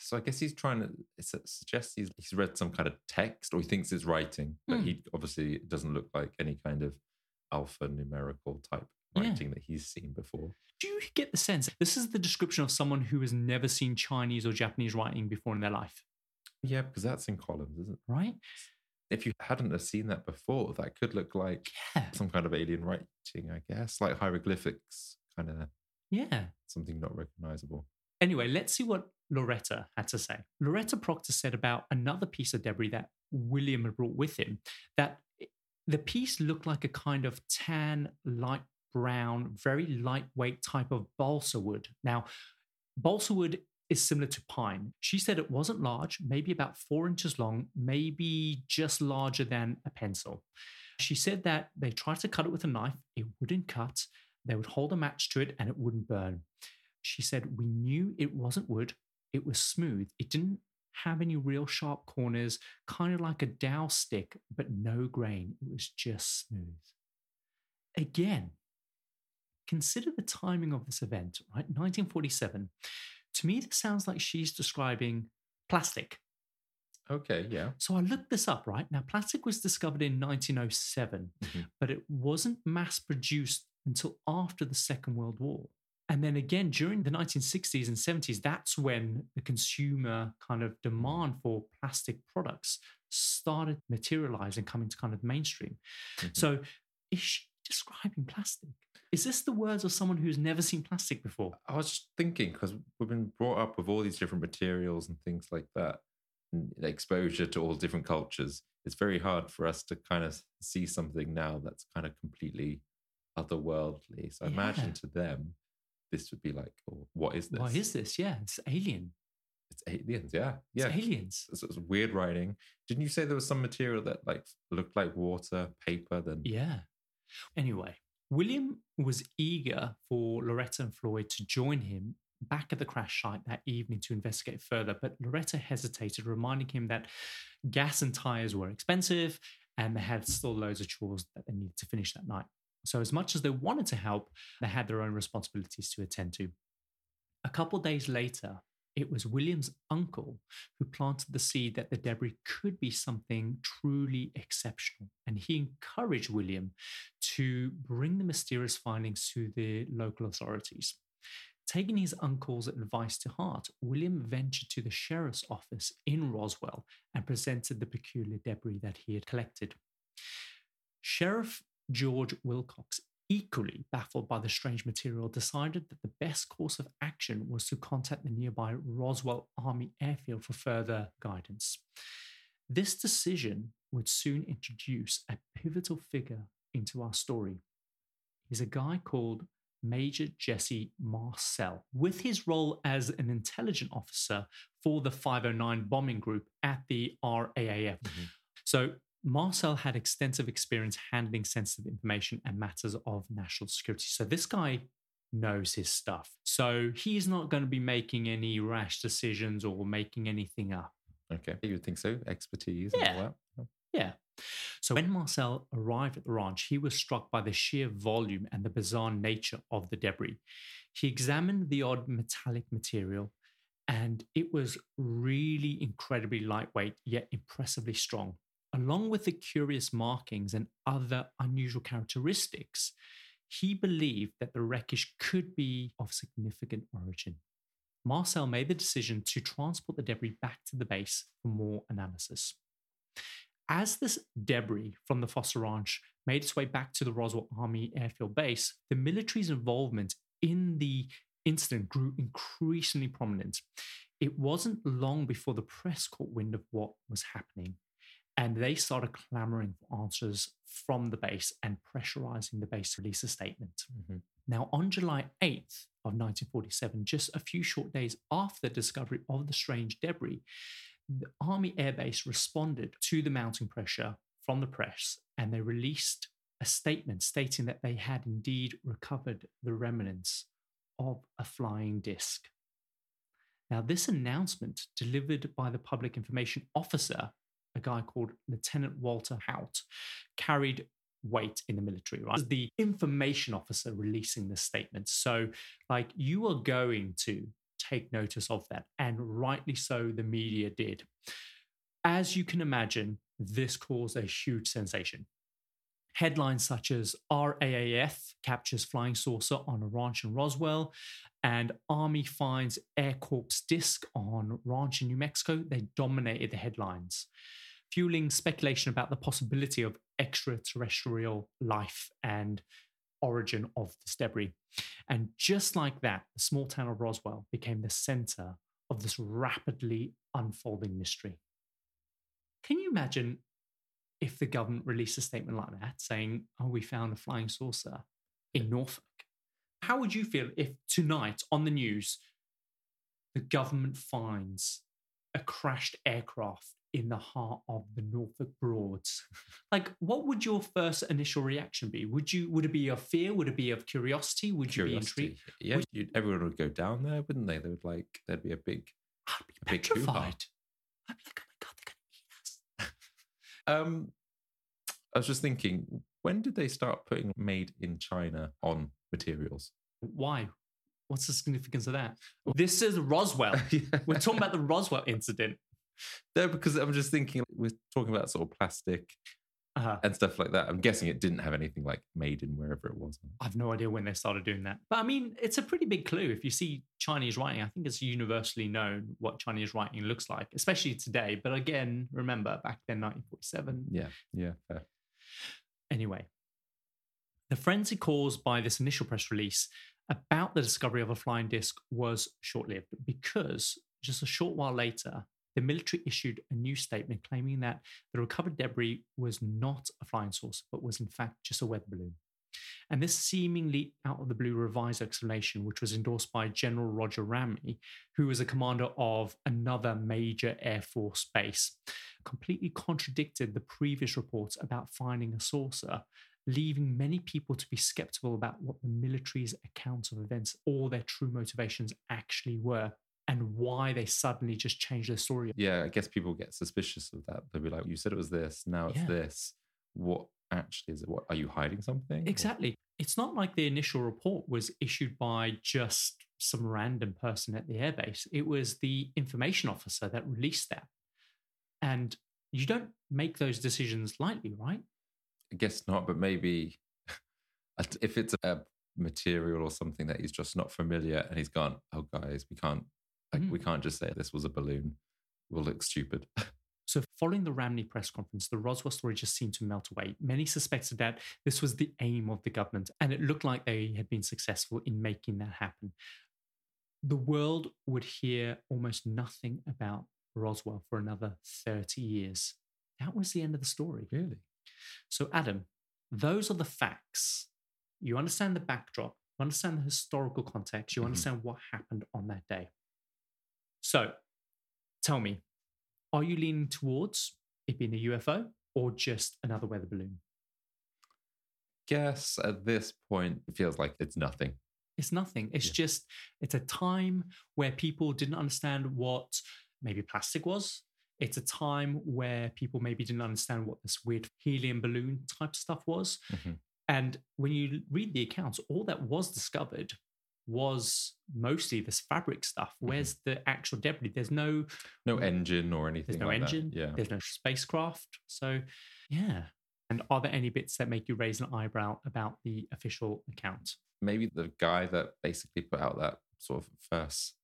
[SPEAKER 2] So I guess he's trying to suggest he's, he's read some kind of text or he thinks it's writing, but
[SPEAKER 1] Hmm.
[SPEAKER 2] he obviously doesn't look like any kind of alphanumerical type
[SPEAKER 1] Yeah.
[SPEAKER 2] writing that he's seen before.
[SPEAKER 1] Do you get the sense this is the description of someone who has never seen Chinese or Japanese writing before in their life,
[SPEAKER 2] Yeah, because that's in columns, isn't it?
[SPEAKER 1] right?
[SPEAKER 2] If you hadn't have seen that before, that could look like
[SPEAKER 1] Yeah.
[SPEAKER 2] some kind of alien writing, I guess, like hieroglyphics, kind of
[SPEAKER 1] Yeah.
[SPEAKER 2] something not recognizable.
[SPEAKER 1] Anyway, let's see what Loretta had to say. Loretta Proctor said about another piece of debris that William had brought with him that the piece looked like a kind of tan, light brown, very lightweight type of balsa wood. Now, balsa wood is similar to pine. She said it wasn't large, maybe about four inches long, maybe just larger than a pencil. She said that they tried to cut it with a knife, it wouldn't cut. They would hold a match to it and it wouldn't burn. She said, We knew it wasn't wood, it was smooth. It didn't have any real sharp corners, kind of like a dowel stick, but no grain. It was just smooth. Again, consider the timing of this event, right? 1947. To me, this sounds like she's describing plastic.
[SPEAKER 2] Okay, yeah.
[SPEAKER 1] So I looked this up, right? Now, plastic was discovered in 1907,
[SPEAKER 2] Mhm.
[SPEAKER 1] but it wasn't mass produced until after the Second World War. And then again, during the 1960s and 70s, that's when the consumer kind of demand for plastic products started materializing, coming to kind of mainstream.
[SPEAKER 2] Mhm.
[SPEAKER 1] So is she describing plastic? Is this the words of someone who's never seen plastic before?
[SPEAKER 2] I was just thinking because we've been brought up with all these different materials and things like that, and exposure to all different cultures. It's very hard for us to kind of see something now that's kind of completely otherworldly. So I
[SPEAKER 1] Yeah.
[SPEAKER 2] imagine to them, this would be like, oh, what is this?
[SPEAKER 1] Why is this? Yeah, it's alien.
[SPEAKER 2] It's aliens. Yeah,
[SPEAKER 1] It's
[SPEAKER 2] yeah.
[SPEAKER 1] aliens.
[SPEAKER 2] It's, it's weird writing. Didn't you say there was some material that like looked like water, paper? Then
[SPEAKER 1] Yeah. Anyway, William was eager for Loretta and Floyd to join him back at the crash site that evening to investigate further, but Loretta hesitated, reminding him that gas and tires were expensive and they had still loads of chores that they needed to finish that night. So, as much as they wanted to help, they had their own responsibilities to attend to. A couple days later, it was William's uncle who planted the seed that the debris could be something truly exceptional. And he encouraged William to bring the mysterious findings to the local authorities. Taking his uncle's advice to heart, William ventured to the sheriff's office in Roswell and presented the peculiar debris that he had collected. Sheriff George Wilcox, equally baffled by the strange material, decided that the best course of action was to contact the nearby Roswell Army Airfield for further guidance. This decision would soon introduce a pivotal figure into our story. He's a guy called Major Jesse Marcel, with his role as an intelligence officer for the 509 bombing group at the RAAF.
[SPEAKER 2] Mhm.
[SPEAKER 1] So, Marcel had extensive experience handling sensitive information and matters of national security. So, this guy knows his stuff. So, he's not going to be making any rash decisions or making anything up.
[SPEAKER 2] okay, you would think so. Expertise.
[SPEAKER 1] Yeah.
[SPEAKER 2] And all that.
[SPEAKER 1] Yeah. So when Marcel arrived at the ranch, he was struck by the sheer volume and the bizarre nature of the debris. He examined the odd metallic material, and it was really incredibly lightweight, yet impressively strong. Along with the curious markings and other unusual characteristics, he believed that the wreckage could be of significant origin. Marcel made the decision to transport the debris back to the base for more analysis. As this debris from the Foster Ranch made its way back to the Roswell Army Airfield Base, the military's involvement in the incident grew increasingly prominent. It wasn't long before the press caught wind of what was happening, and they started clamoring for answers from the base and pressurizing the base to release a statement.
[SPEAKER 2] Mhm.
[SPEAKER 1] Now, on July 8th of 1947, just a few short days after the discovery of the strange debris, the Army Air Base responded to the mounting pressure from the press and they released a statement stating that they had indeed recovered the remnants of a flying disc. Now, this announcement, delivered by the public information officer, a guy called Lieutenant Walter Haut, carried weight in the military, right? The information officer releasing the statement. So, like, you are going to take notice of that. And rightly so, the media did. As you can imagine, this caused a huge sensation. Headlines such as RAAF captures flying saucer on a ranch in Roswell and Army finds Air Corps disc on ranch in New Mexico, they dominated the headlines, fueling speculation about the possibility of extraterrestrial life and origin of this debris. And just like that, the small town of Roswell became the center of this rapidly unfolding mystery. Can you imagine if the government released a statement like that saying, oh, we found a flying saucer in Norfolk? How would you feel if tonight on the news, the government finds a crashed aircraft in the heart of the Norfolk Broads. like, what would your first initial reaction be? Would you would it be of fear? Would it be of curiosity? Would curiosity. you be intrigued?
[SPEAKER 2] Yeah, would, everyone would go down there, wouldn't they? They would like there'd be a big,
[SPEAKER 1] I'd be petrified. I'd be like, oh my god, they're
[SPEAKER 2] gonna eat us. um, I was just thinking, when did they start putting "made in China" on materials?
[SPEAKER 1] Why? What's the significance of that? This is Roswell. yeah. We're talking about the Roswell incident.
[SPEAKER 2] No, because I'm just thinking we're talking about sort of plastic uh-huh. and stuff like that. I'm guessing it didn't have anything like made in wherever it was.
[SPEAKER 1] I've no idea when they started doing that. But I mean, it's a pretty big clue. If you see Chinese writing, I think it's universally known what Chinese writing looks like, especially today. But again, remember back then, 1947.
[SPEAKER 2] Yeah, yeah, fair.
[SPEAKER 1] Anyway, the frenzy caused by this initial press release about the discovery of a flying disc was short lived because just a short while later, the military issued a new statement claiming that the recovered debris was not a flying saucer, but was in fact just a weather balloon. And this seemingly out of the blue revised explanation, which was endorsed by General Roger Ramey, who was a commander of another major Air Force base, completely contradicted the previous reports about finding a saucer, leaving many people to be skeptical about what the military's accounts of events or their true motivations actually were and why they suddenly just changed their story.
[SPEAKER 2] Yeah, I guess people get suspicious of that. They'll be like, you said it was this, now it's yeah. this. What actually is it? What are you hiding something?
[SPEAKER 1] Exactly. Or? It's not like the initial report was issued by just some random person at the airbase. It was the information officer that released that. And you don't make those decisions lightly, right?
[SPEAKER 2] I guess not, but maybe if it's a material or something that he's just not familiar and he's gone, oh guys, we can't like, mm. we can't just say this was a balloon. We'll look stupid.
[SPEAKER 1] So, following the Ramey press conference, the Roswell story just seemed to melt away. Many suspected that this was the aim of the government, and it looked like they had been successful in making that happen. The world would hear almost nothing about Roswell for another 30 years. That was the end of the story.
[SPEAKER 2] Really?
[SPEAKER 1] So, Adam, those are the facts. You understand the backdrop, you understand the historical context, you mm-hmm. understand what happened on that day. So tell me, are you leaning towards it being a UFO or just another weather balloon?
[SPEAKER 2] Guess at this point, it feels like it's nothing.
[SPEAKER 1] It's nothing. It's yeah. just, it's a time where people didn't understand what maybe plastic was. It's a time where people maybe didn't understand what this weird helium balloon type stuff was. Mm-hmm. And when you read the accounts, all that was discovered was mostly this fabric stuff. Mm-hmm. Where's the actual debris? There's no
[SPEAKER 2] no engine or anything.
[SPEAKER 1] There's no
[SPEAKER 2] like
[SPEAKER 1] engine.
[SPEAKER 2] That. Yeah.
[SPEAKER 1] There's no spacecraft. So yeah. And are there any bits that make you raise an eyebrow about the official account?
[SPEAKER 2] Maybe the guy that basically put out that sort of first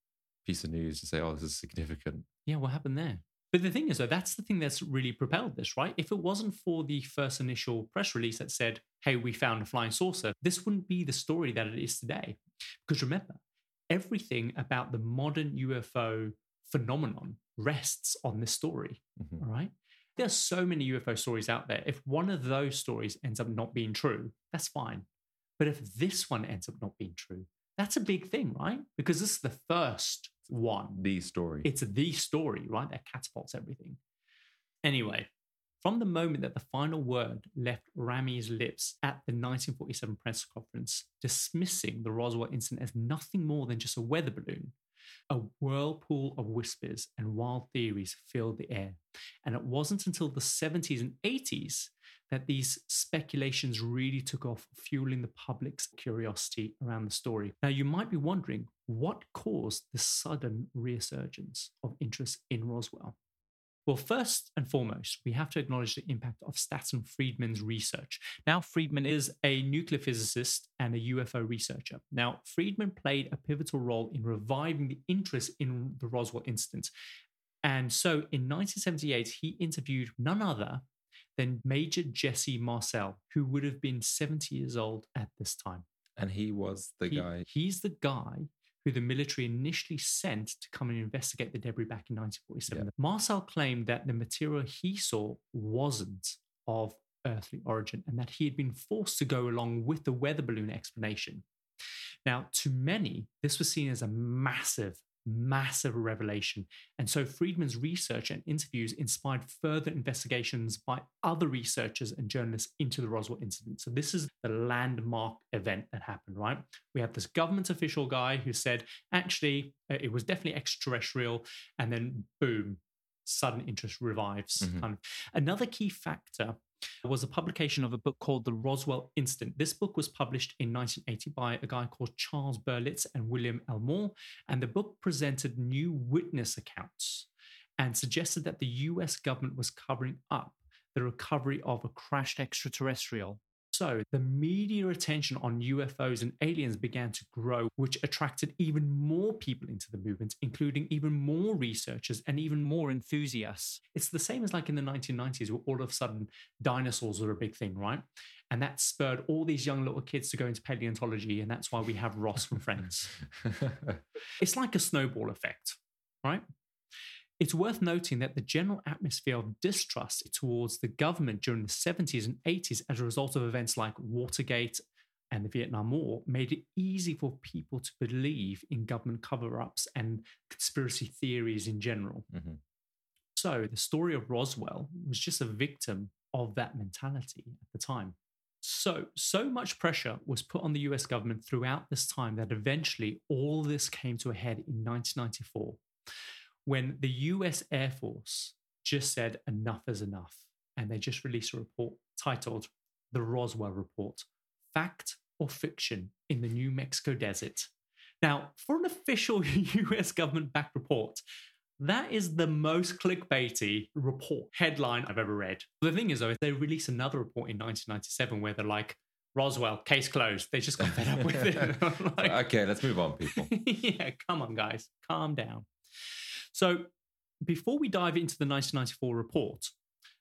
[SPEAKER 2] piece of news to say, "Oh, this is significant."
[SPEAKER 1] Yeah, what happened there? But the thing is, though, that's the thing that's really propelled this, right? If it wasn't for the first initial press release that said, hey, we found a flying saucer, this wouldn't be the story that it is today. Because remember, everything about the modern UFO phenomenon rests on this story, mm-hmm. all right? There are so many UFO stories out there. If one of those stories ends up not being true, that's fine. But if this one ends up not being true, that's a big thing, right? Because this is the first one.
[SPEAKER 2] The story.
[SPEAKER 1] It's the story, right? That catapults everything. Anyway, From the moment that the final word left Ramey's lips at the 1947 press conference, dismissing the Roswell incident as nothing more than just a weather balloon, a whirlpool of whispers and wild theories filled the air. And it wasn't until the 70s and 80s that these speculations really took off, fueling the public's curiosity around the story. Now, you might be wondering what caused the sudden resurgence of interest in Roswell? Well, first and foremost, we have to acknowledge the impact of Stanton Friedman's research. Now, Friedman is a nuclear physicist and a UFO researcher. Now, Friedman played a pivotal role in reviving the interest in the Roswell incident. And so in 1978, he interviewed none other than Major Jesse Marcel, who would have been 70 years old at this time.
[SPEAKER 2] And he was the
[SPEAKER 1] He-
[SPEAKER 2] guy.
[SPEAKER 1] He's the guy who the military initially sent to come and investigate the debris back in 1947. Marcel claimed that the material he saw wasn't of earthly origin and that he had been forced to go along with the weather balloon explanation. Now, to many, this was seen as a massive, massive revelation. And so Friedman's research and interviews inspired further investigations by other researchers and journalists into the Roswell incident. So this is the landmark event that happened, right? We have this government official guy who said, actually, uh, it was definitely extraterrestrial. And then boom, sudden interest revives.
[SPEAKER 2] Mhm.
[SPEAKER 1] Of. Another key factor was a publication of a book called The Roswell Incident. This book was published in 1980 by a guy called Charles Berlitz and William L. Moore, and the book presented new witness accounts and suggested that the US government was covering up the recovery of a crashed extraterrestrial. So the media attention on UFOs and aliens began to grow, which attracted even more people into the movement, including even more researchers and even more enthusiasts. It's the same as like in the 1990s, where all of a sudden dinosaurs were a big thing, right? And that spurred all these young little kids to go into paleontology, and that's why we have Ross from Friends. It's like a snowball effect, right? It's worth noting that the general atmosphere of distrust towards the government during the 70s and 80s as a result of events like Watergate and the Vietnam War made it easy for people to believe in government cover ups and conspiracy theories in general.
[SPEAKER 2] Mhm.
[SPEAKER 1] So the story of Roswell was just a victim of that mentality at the time. So, so much pressure was put on the US government throughout this time that eventually all this came to a head in 1994 when the US Air Force just said enough is enough. And they just released a report titled The Roswell Report Fact or Fiction in the New Mexico Desert. Now, for an official US government backed report, that is the most clickbaity report headline I've ever read. The thing is, though, if they release another report in 1997 where they're like, Roswell, case closed, they just got fed up with it. Like,
[SPEAKER 2] okay, let's move on, people.
[SPEAKER 1] yeah, come on, guys, calm down. So, before we dive into the 1994 report,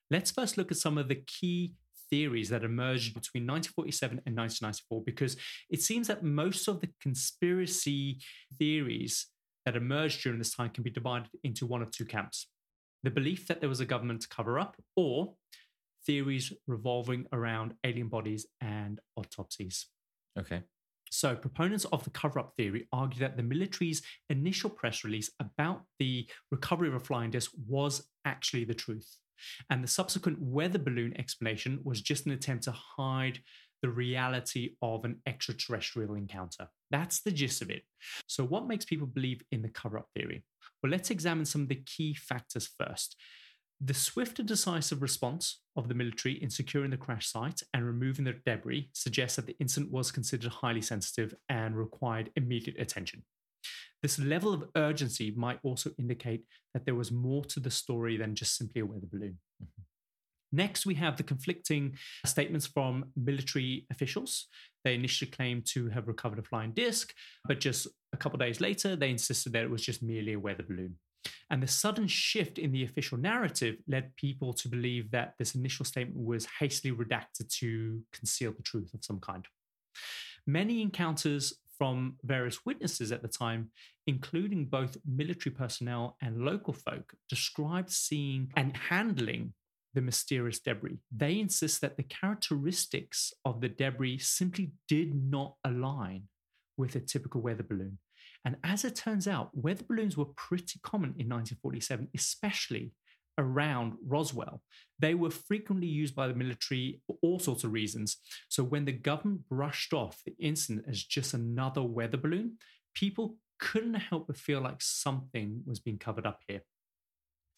[SPEAKER 1] let's first look at some of the key theories that emerged between 1947 and 1994, because it seems that most of the conspiracy theories that emerged during this time can be divided into one of two camps the belief that there was a government cover up, or theories revolving around alien bodies and autopsies.
[SPEAKER 2] Okay.
[SPEAKER 1] So, proponents of the cover up theory argue that the military's initial press release about the recovery of a flying disc was actually the truth. And the subsequent weather balloon explanation was just an attempt to hide the reality of an extraterrestrial encounter. That's the gist of it. So, what makes people believe in the cover up theory? Well, let's examine some of the key factors first. The swift and decisive response of the military in securing the crash site and removing the debris suggests that the incident was considered highly sensitive and required immediate attention. This level of urgency might also indicate that there was more to the story than just simply a weather balloon. Mm-hmm. Next, we have the conflicting statements from military officials. They initially claimed to have recovered a flying disc, but just a couple of days later, they insisted that it was just merely a weather balloon. And the sudden shift in the official narrative led people to believe that this initial statement was hastily redacted to conceal the truth of some kind. Many encounters from various witnesses at the time, including both military personnel and local folk, described seeing and handling the mysterious debris. They insist that the characteristics of the debris simply did not align with a typical weather balloon. And as it turns out, weather balloons were pretty common in 1947, especially around Roswell, they were frequently used by the military for all sorts of reasons. So when the government brushed off the incident as just another weather balloon, people couldn't help but feel like something was being covered up here.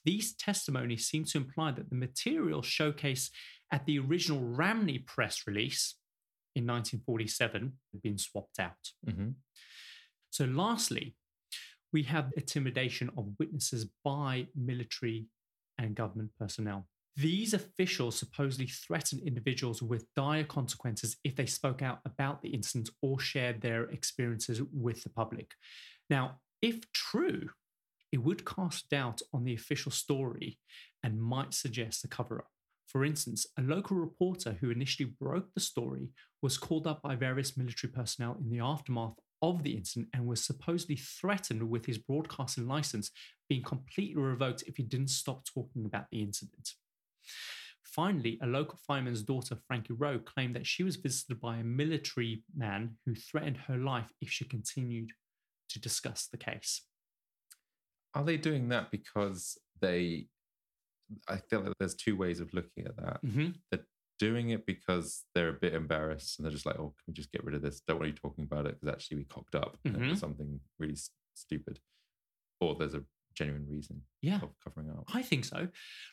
[SPEAKER 1] These testimonies seem to imply that the material showcased at the original Ramey press release in 1947 had been swapped out.
[SPEAKER 2] hmm
[SPEAKER 1] So, lastly, we have intimidation of witnesses by military and government personnel. These officials supposedly threatened individuals with dire consequences if they spoke out about the incident or shared their experiences with the public. Now, if true, it would cast doubt on the official story and might suggest a cover up. For instance, a local reporter who initially broke the story was called up by various military personnel in the aftermath of the incident and was supposedly threatened with his broadcasting license being completely revoked if he didn't stop talking about the incident. Finally, a local fireman's daughter, Frankie Rowe, claimed that she was visited by a military man who threatened her life if she continued to discuss the case.
[SPEAKER 2] Are they doing that because they? I feel like there's two ways of looking at that.
[SPEAKER 1] Mm-hmm.
[SPEAKER 2] They're doing it because they're a bit embarrassed and they're just like, "Oh, can we just get rid of this? Don't want you talking about it because actually we cocked up and it was
[SPEAKER 1] Mhm.
[SPEAKER 2] something really s- stupid." Or there's a genuine reason
[SPEAKER 1] Yeah.
[SPEAKER 2] of covering up.
[SPEAKER 1] I think so.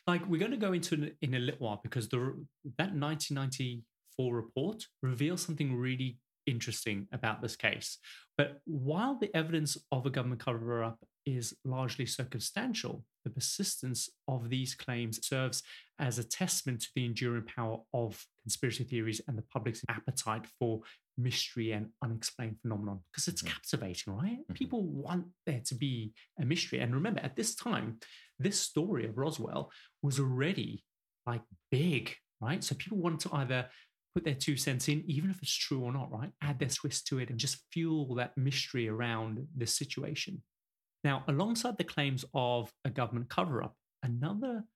[SPEAKER 1] Like we're going to go into it in a little while because the that 1994 report reveals something really interesting about this case. But while the evidence of a government cover up is largely circumstantial, the persistence of these claims serves as a testament to the enduring power of conspiracy theories and the public's appetite for mystery and unexplained phenomenon because it's
[SPEAKER 2] Mhm.
[SPEAKER 1] captivating, right?
[SPEAKER 2] Mhm.
[SPEAKER 1] People want there to be a mystery. And remember, at this time, this story of Roswell was already like big, right? So people wanted to either put their two cents in, even if it's true or not, right? Add their twist to it and just fuel that mystery around this situation. Now, alongside the claims of a government cover up, another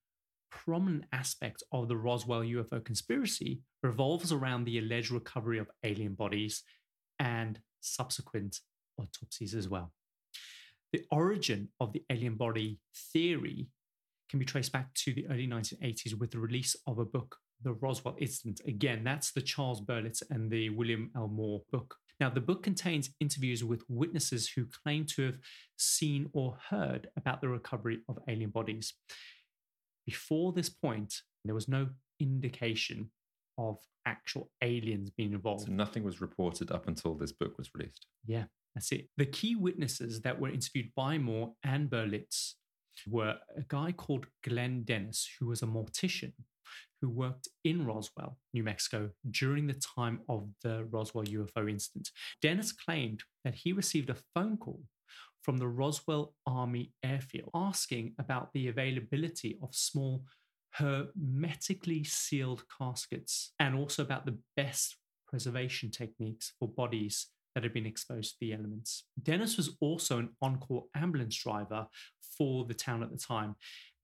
[SPEAKER 1] prominent aspect of the Roswell UFO conspiracy revolves around the alleged recovery of alien bodies and subsequent autopsies as well. The origin of the alien body theory can be traced back to the early 1980s with the release of a book, The Roswell Incident. Again, that's the Charles Berlitz and the William L. Moore book. Now, the book contains interviews with witnesses who claim to have seen or heard about the recovery of alien bodies. Before this point, there was no indication of actual aliens being involved.
[SPEAKER 2] So nothing was reported up until this book was released.
[SPEAKER 1] Yeah, that's it. The key witnesses that were interviewed by Moore and Berlitz were a guy called Glenn Dennis, who was a mortician who worked in Roswell, New Mexico, during the time of the Roswell UFO incident. Dennis claimed that he received a phone call from the Roswell Army Airfield asking about the availability of small hermetically sealed caskets and also about the best preservation techniques for bodies that had been exposed to the elements. Dennis was also an on call ambulance driver for the town at the time.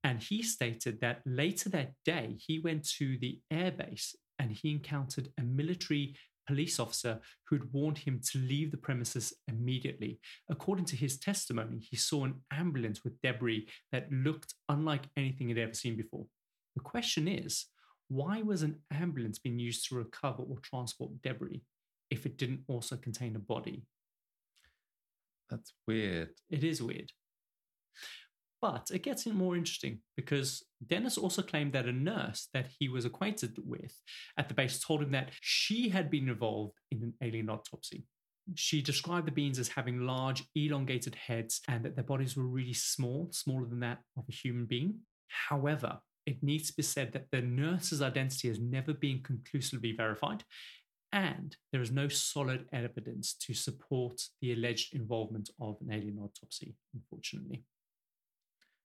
[SPEAKER 1] And he stated that later that day, he went to the airbase and he encountered a military police officer who had warned him to leave the premises immediately. According to his testimony, he saw an ambulance with debris that looked unlike anything he'd ever seen before. The question is why was an ambulance being used to recover or transport debris if it didn't also contain a body?
[SPEAKER 2] That's weird.
[SPEAKER 1] It is weird. But it gets more interesting because Dennis also claimed that a nurse that he was acquainted with at the base told him that she had been involved in an alien autopsy. She described the beings as having large, elongated heads and that their bodies were really small, smaller than that of a human being. However, it needs to be said that the nurse's identity has never been conclusively verified, and there is no solid evidence to support the alleged involvement of an alien autopsy, unfortunately.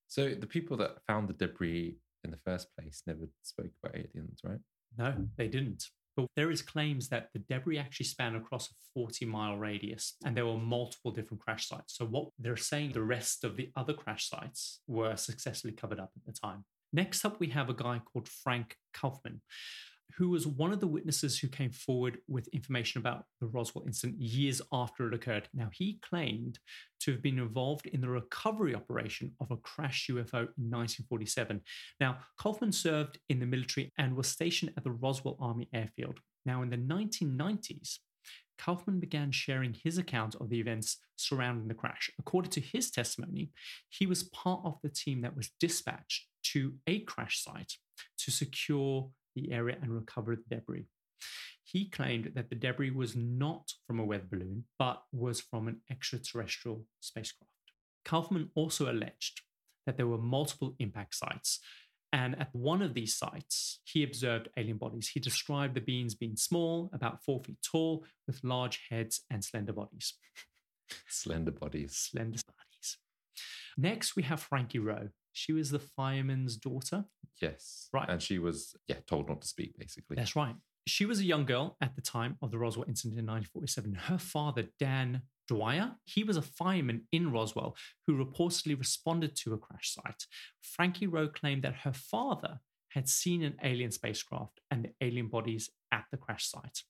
[SPEAKER 2] So the people that found the debris in the first place never spoke about aliens, right?
[SPEAKER 1] No, they didn't. But there is claims that the debris actually span across a 40 mile radius and there were multiple different crash sites. So what they're saying the rest of the other crash sites were successfully covered up at the time. Next up, we have a guy called Frank Kaufman. Who was one of the witnesses who came forward with information about the Roswell incident years after it occurred. Now, he claimed to have been involved in the recovery operation of a crashed UFO in 1947. Now, Kaufman served in the military and was stationed at the Roswell Army Airfield. Now, in the 1990s, Kaufman began sharing his account of the events surrounding the crash. According to his testimony, he was part of the team that was dispatched to a crash site to secure the area and recover the debris. He claimed that the debris was not from a weather balloon, but was from an extraterrestrial spacecraft. Kaufman also alleged that there were multiple impact sites. And at one of these sites, he observed alien bodies. He described the beings being small, about four feet tall, with large heads and slender bodies.
[SPEAKER 2] Slender bodies.
[SPEAKER 1] Slender bodies. Next, we have Frankie Rowe. She was the fireman's daughter.
[SPEAKER 2] Yes.
[SPEAKER 1] Right.
[SPEAKER 2] And she was, yeah, told not to speak, basically.
[SPEAKER 1] That's right. She was a young girl at the time of the Roswell incident in 1947. Her father, Dan Dwyer, he was a fireman in Roswell who reportedly responded to a crash site. Frankie Rowe claimed that her father had seen an alien spacecraft and the alien bodies at the crash site,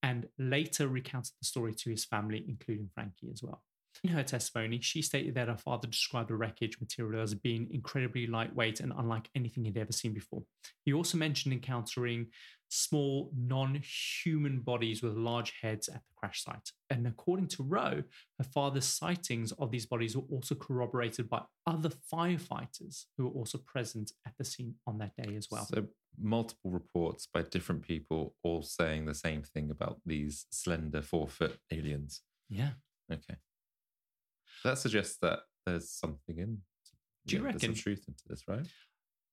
[SPEAKER 1] and later recounted the story to his family, including Frankie as well. In her testimony, she stated that her father described the wreckage material as being incredibly lightweight and unlike anything he'd ever seen before. He also mentioned encountering small, non human bodies with large heads at the crash site. And according to Rowe, her father's sightings of these bodies were also corroborated by other firefighters who were also present at the scene on that day as well.
[SPEAKER 2] So, multiple reports by different people all saying the same thing about these slender four foot aliens.
[SPEAKER 1] Yeah.
[SPEAKER 2] Okay. That suggests that there's something in.
[SPEAKER 1] Do you
[SPEAKER 2] yeah, There's some
[SPEAKER 1] reckon-
[SPEAKER 2] truth into this, right?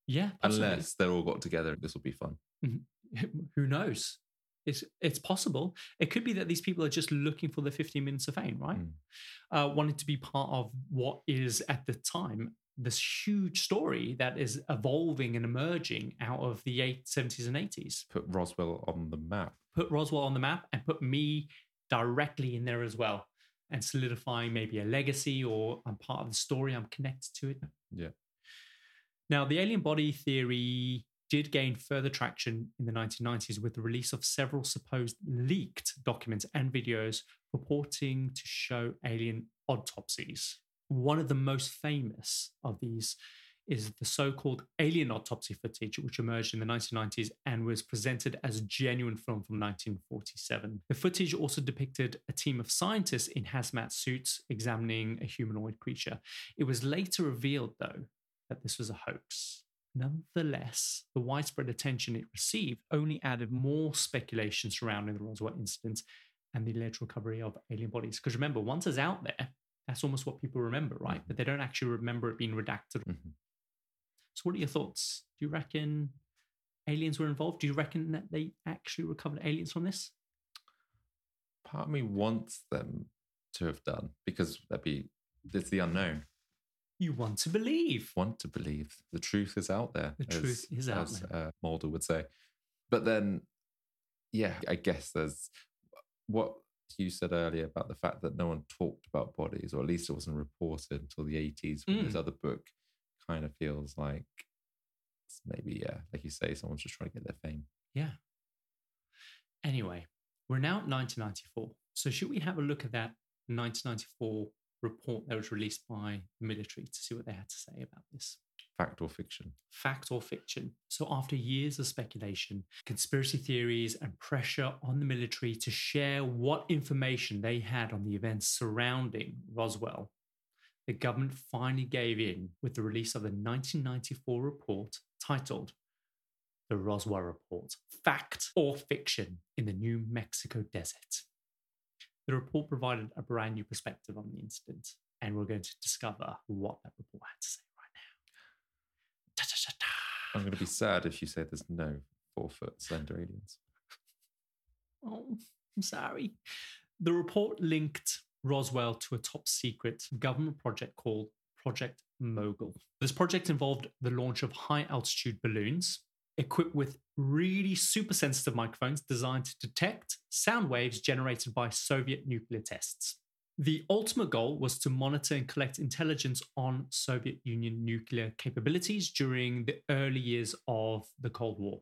[SPEAKER 1] Yeah.
[SPEAKER 2] Unless they're all got together, this will be fun.
[SPEAKER 1] who knows? It's it's possible. It could be that these people are just looking for the 15 minutes of fame, right?
[SPEAKER 2] Mm.
[SPEAKER 1] Uh, wanting to be part of what is at the time this huge story that is evolving and emerging out of the 8, 70s and 80s.
[SPEAKER 2] Put Roswell on the map.
[SPEAKER 1] Put Roswell on the map and put me directly in there as well, and solidifying maybe a legacy or I'm part of the story. I'm connected to it.
[SPEAKER 2] Yeah.
[SPEAKER 1] Now, the alien body theory did gain further traction in the 1990s with the release of several supposed leaked documents and videos purporting to show alien autopsies. One of the most famous of these is the so called alien autopsy footage, which emerged in the 1990s and was presented as a genuine film from 1947. The footage also depicted a team of scientists in hazmat suits examining a humanoid creature. It was later revealed, though, that this was a hoax. Nonetheless, the widespread attention it received only added more speculation surrounding the Roswell incident and the alleged recovery of alien bodies. Because remember, once it's out there, that's almost what people remember, right? But they don't actually remember it being redacted.
[SPEAKER 2] Mhm.
[SPEAKER 1] So, what are your thoughts? Do you reckon aliens were involved? Do you reckon that they actually recovered aliens from this?
[SPEAKER 2] Part of me wants them to have done because that'd be it's the unknown.
[SPEAKER 1] You want to believe.
[SPEAKER 2] Want to believe the truth is out there.
[SPEAKER 1] The truth is out
[SPEAKER 2] as, Uh, Mulder would say. But then, yeah, I guess there's what you said earlier about the fact that no one talked about bodies, or at least it wasn't reported until the 80s when this
[SPEAKER 1] Mm.
[SPEAKER 2] other book kind of feels like maybe, yeah, like you say, someone's just trying to get their fame.
[SPEAKER 1] Yeah. Anyway, we're now at 1994. So, should we have a look at that 1994 report that was released by the military to see what they had to say about this?
[SPEAKER 2] Fact or fiction?
[SPEAKER 1] Fact or fiction? So, after years of speculation, conspiracy theories, and pressure on the military to share what information they had on the events surrounding Roswell, the government finally gave in with the release of the 1994 report titled The Roswell Report Fact or Fiction in the New Mexico Desert. The report provided a brand new perspective on the incident, and we're going to discover what that report had to say right now. Ta-ta-ta-ta.
[SPEAKER 2] I'm going to be sad if you say there's no four foot slender aliens.
[SPEAKER 1] Oh, I'm sorry. The report linked Roswell to a top secret government project called Project Mogul. This project involved the launch of high altitude balloons equipped with really super sensitive microphones designed to detect sound waves generated by Soviet nuclear tests. The ultimate goal was to monitor and collect intelligence on Soviet Union nuclear capabilities during the early years of the Cold War.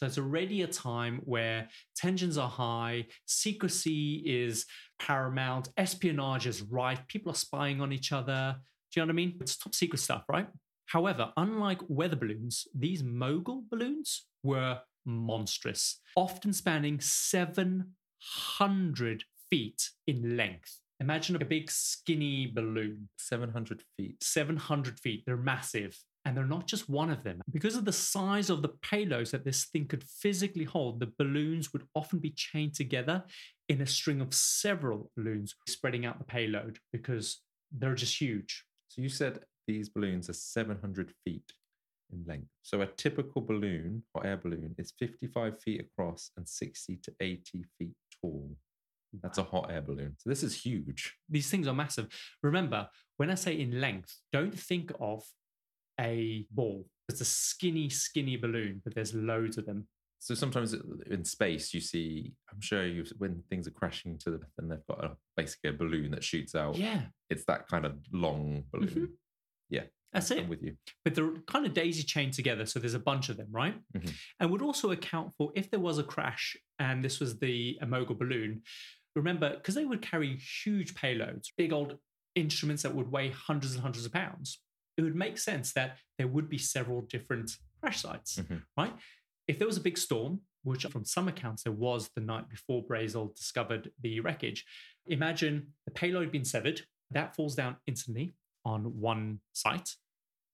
[SPEAKER 1] So it's already a time where tensions are high, secrecy is paramount, espionage is rife, people are spying on each other. Do you know what I mean? It's top secret stuff, right? However, unlike weather balloons, these mogul balloons were monstrous, often spanning 700 feet in length. Imagine a big skinny balloon,
[SPEAKER 2] 700 feet.
[SPEAKER 1] 700 feet. They're massive. And they're not just one of them. Because of the size of the payloads that this thing could physically hold, the balloons would often be chained together in a string of several balloons, spreading out the payload because they're just huge.
[SPEAKER 2] So you said these balloons are 700 feet in length. So a typical balloon or air balloon is 55 feet across and 60 to 80 feet tall. That's a hot air balloon. So this is huge.
[SPEAKER 1] These things are massive. Remember, when I say in length, don't think of a ball. It's a skinny, skinny balloon, but there's loads of them.
[SPEAKER 2] So sometimes in space, you see, I'm sure you when things are crashing to the and they've got a, basically a balloon that shoots out.
[SPEAKER 1] Yeah,
[SPEAKER 2] It's that kind of long balloon.
[SPEAKER 1] Mhm.
[SPEAKER 2] Yeah.
[SPEAKER 1] that's
[SPEAKER 2] I'm
[SPEAKER 1] it.
[SPEAKER 2] with you.
[SPEAKER 1] But they're kind of daisy chained together. So there's a bunch of them, right?
[SPEAKER 2] Mhm.
[SPEAKER 1] And would also account for if there was a crash and this was the a mogul balloon. Remember, because they would carry huge payloads, big old instruments that would weigh hundreds and hundreds of pounds, it would make sense that there would be several different crash sites,
[SPEAKER 2] Mhm.
[SPEAKER 1] right? If there was a big storm, which from some accounts there was the night before Brazel discovered the wreckage, imagine the payload being severed, that falls down instantly on one site.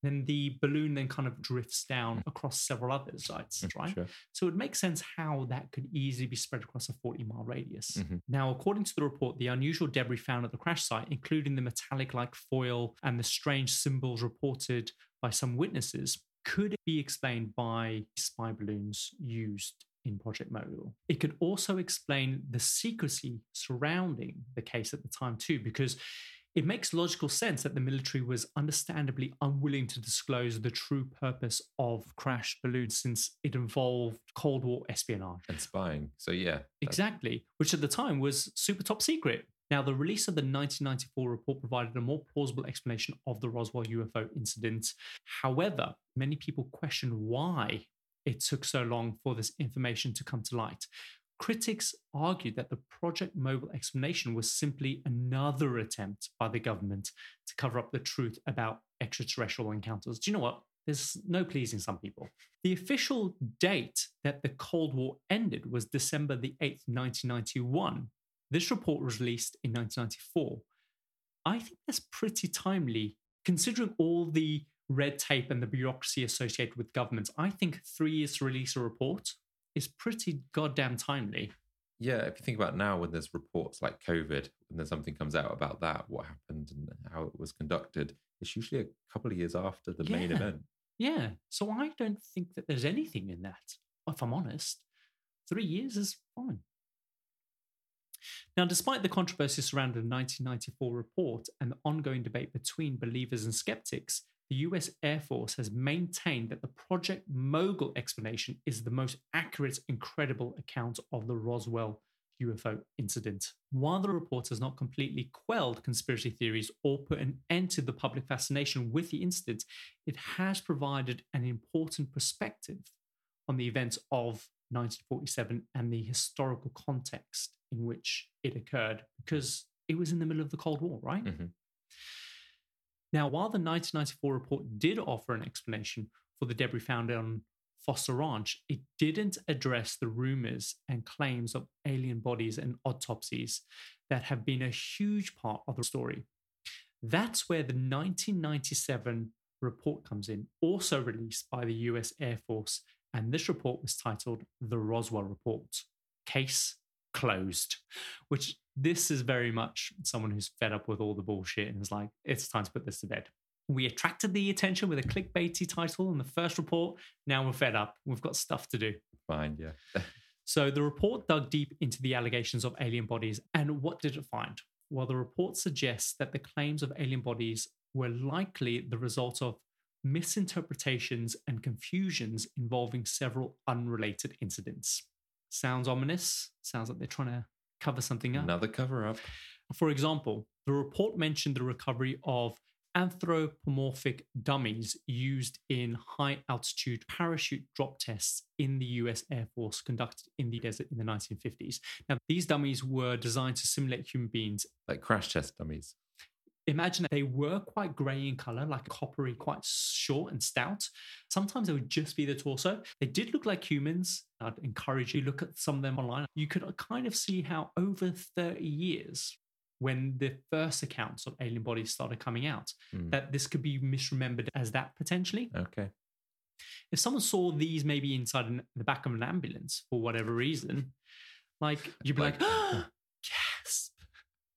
[SPEAKER 1] Then the balloon then kind of drifts down across several other sites, right?
[SPEAKER 2] Sure.
[SPEAKER 1] So it makes sense how that could easily be spread across a 40 mile radius.
[SPEAKER 2] Mhm.
[SPEAKER 1] Now, according to the report, the unusual debris found at the crash site, including the metallic like foil and the strange symbols reported by some witnesses, could be explained by spy balloons used in Project Mogul. It could also explain the secrecy surrounding the case at the time, too, because it makes logical sense that the military was understandably unwilling to disclose the true purpose of crashed balloons since it involved Cold War espionage.
[SPEAKER 2] And spying. So yeah.
[SPEAKER 1] Exactly, which at the time was super top secret. Now, the release of the 1994 report provided a more plausible explanation of the Roswell UFO incident. However, many people question why it took so long for this information to come to light. Critics argued that the Project Mogul explanation was simply another attempt by the government to cover up the truth about extraterrestrial encounters. Do you know what? There's no pleasing some people. The official date that the Cold War ended was December the 8th, 1991. This report was released in 1994. I think that's pretty timely considering all the red tape and the bureaucracy associated with governments. I think three years to release a report is pretty goddamn timely.
[SPEAKER 2] Yeah, if you think about now, when there's reports like COVID, when there's something comes out about that, what happened and how it was conducted, it's usually a couple of years after the main event.
[SPEAKER 1] Yeah. So I don't think that there's anything in that, if I'm honest. Three years is fine. Now, despite the controversy surrounding the 1994 report and the ongoing debate between believers and skeptics, the US Air Force has maintained that the Project Mogul explanation is the most accurate and credible account of the Roswell UFO incident. While the report has not completely quelled conspiracy theories or put an end to the public fascination with the incident, it has provided an important perspective on the events of 1947 and the historical context in which it occurred because it was in the middle of the Cold War, right?
[SPEAKER 2] Mhm.
[SPEAKER 1] Now, while the 1994 report did offer an explanation for the debris found on Foster Ranch, it didn't address the rumors and claims of alien bodies and autopsies that have been a huge part of the story. That's where the 1997 report comes in, also released by the US Air Force. And this report was titled The Roswell Report Case Closed, which this is very much someone who's fed up with all the bullshit and is like, it's time to put this to bed. We attracted the attention with a clickbaity title in the first report. Now we're fed up. We've got stuff to do.
[SPEAKER 2] Fine, yeah.
[SPEAKER 1] So the report dug deep into the allegations of alien bodies. And what did it find? Well, the report suggests that the claims of alien bodies were likely the result of misinterpretations and confusions involving several unrelated incidents. Sounds ominous. Sounds like they're trying to cover something up.
[SPEAKER 2] Another cover up.
[SPEAKER 1] For example, the report mentioned the recovery of anthropomorphic dummies used in high altitude parachute drop tests in the US Air Force conducted in the desert in the 1950s. Now, these dummies were designed to simulate human beings.
[SPEAKER 2] Like crash test dummies.
[SPEAKER 1] Imagine that they were quite grey in colour, like coppery, quite short and stout. Sometimes they would just be the torso. They did look like humans. I'd encourage you to look at some of them online. You could kind of see how over 30 years, when the first accounts of alien bodies started coming out,
[SPEAKER 2] Mm.
[SPEAKER 1] that this could be misremembered as that potentially.
[SPEAKER 2] Okay.
[SPEAKER 1] If someone saw these maybe inside an, the back of an ambulance for whatever reason, like you'd be like,
[SPEAKER 2] Like-.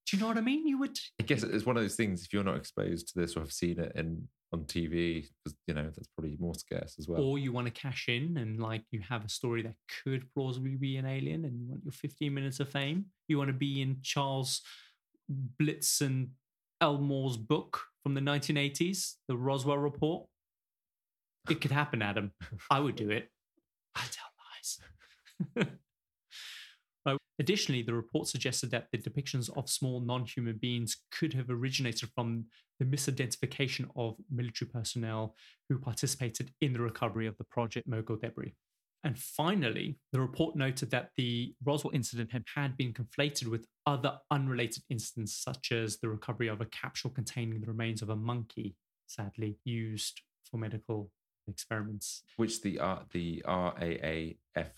[SPEAKER 1] Do you know what I mean? You would.
[SPEAKER 2] I guess it's one of those things. If you're not exposed to this or have seen it in on TV, because you know that's probably more scarce as well.
[SPEAKER 1] Or you want to cash in and like you have a story that could plausibly be an alien and you want your 15 minutes of fame. You want to be in Charles Berlitz and Elmore's book from the 1980s, the Roswell Report. It could happen, Adam. I would do it. I tell lies. Uh, Additionally, the report suggested that the depictions of small non human beings could have originated from the misidentification of military personnel who participated in the recovery of the Project Mogul debris. And finally, the report noted that the Roswell incident had, been conflated with other unrelated incidents, such as the recovery of a capsule containing the remains of a monkey, sadly used for medical experiments.
[SPEAKER 2] Which the R the RAAF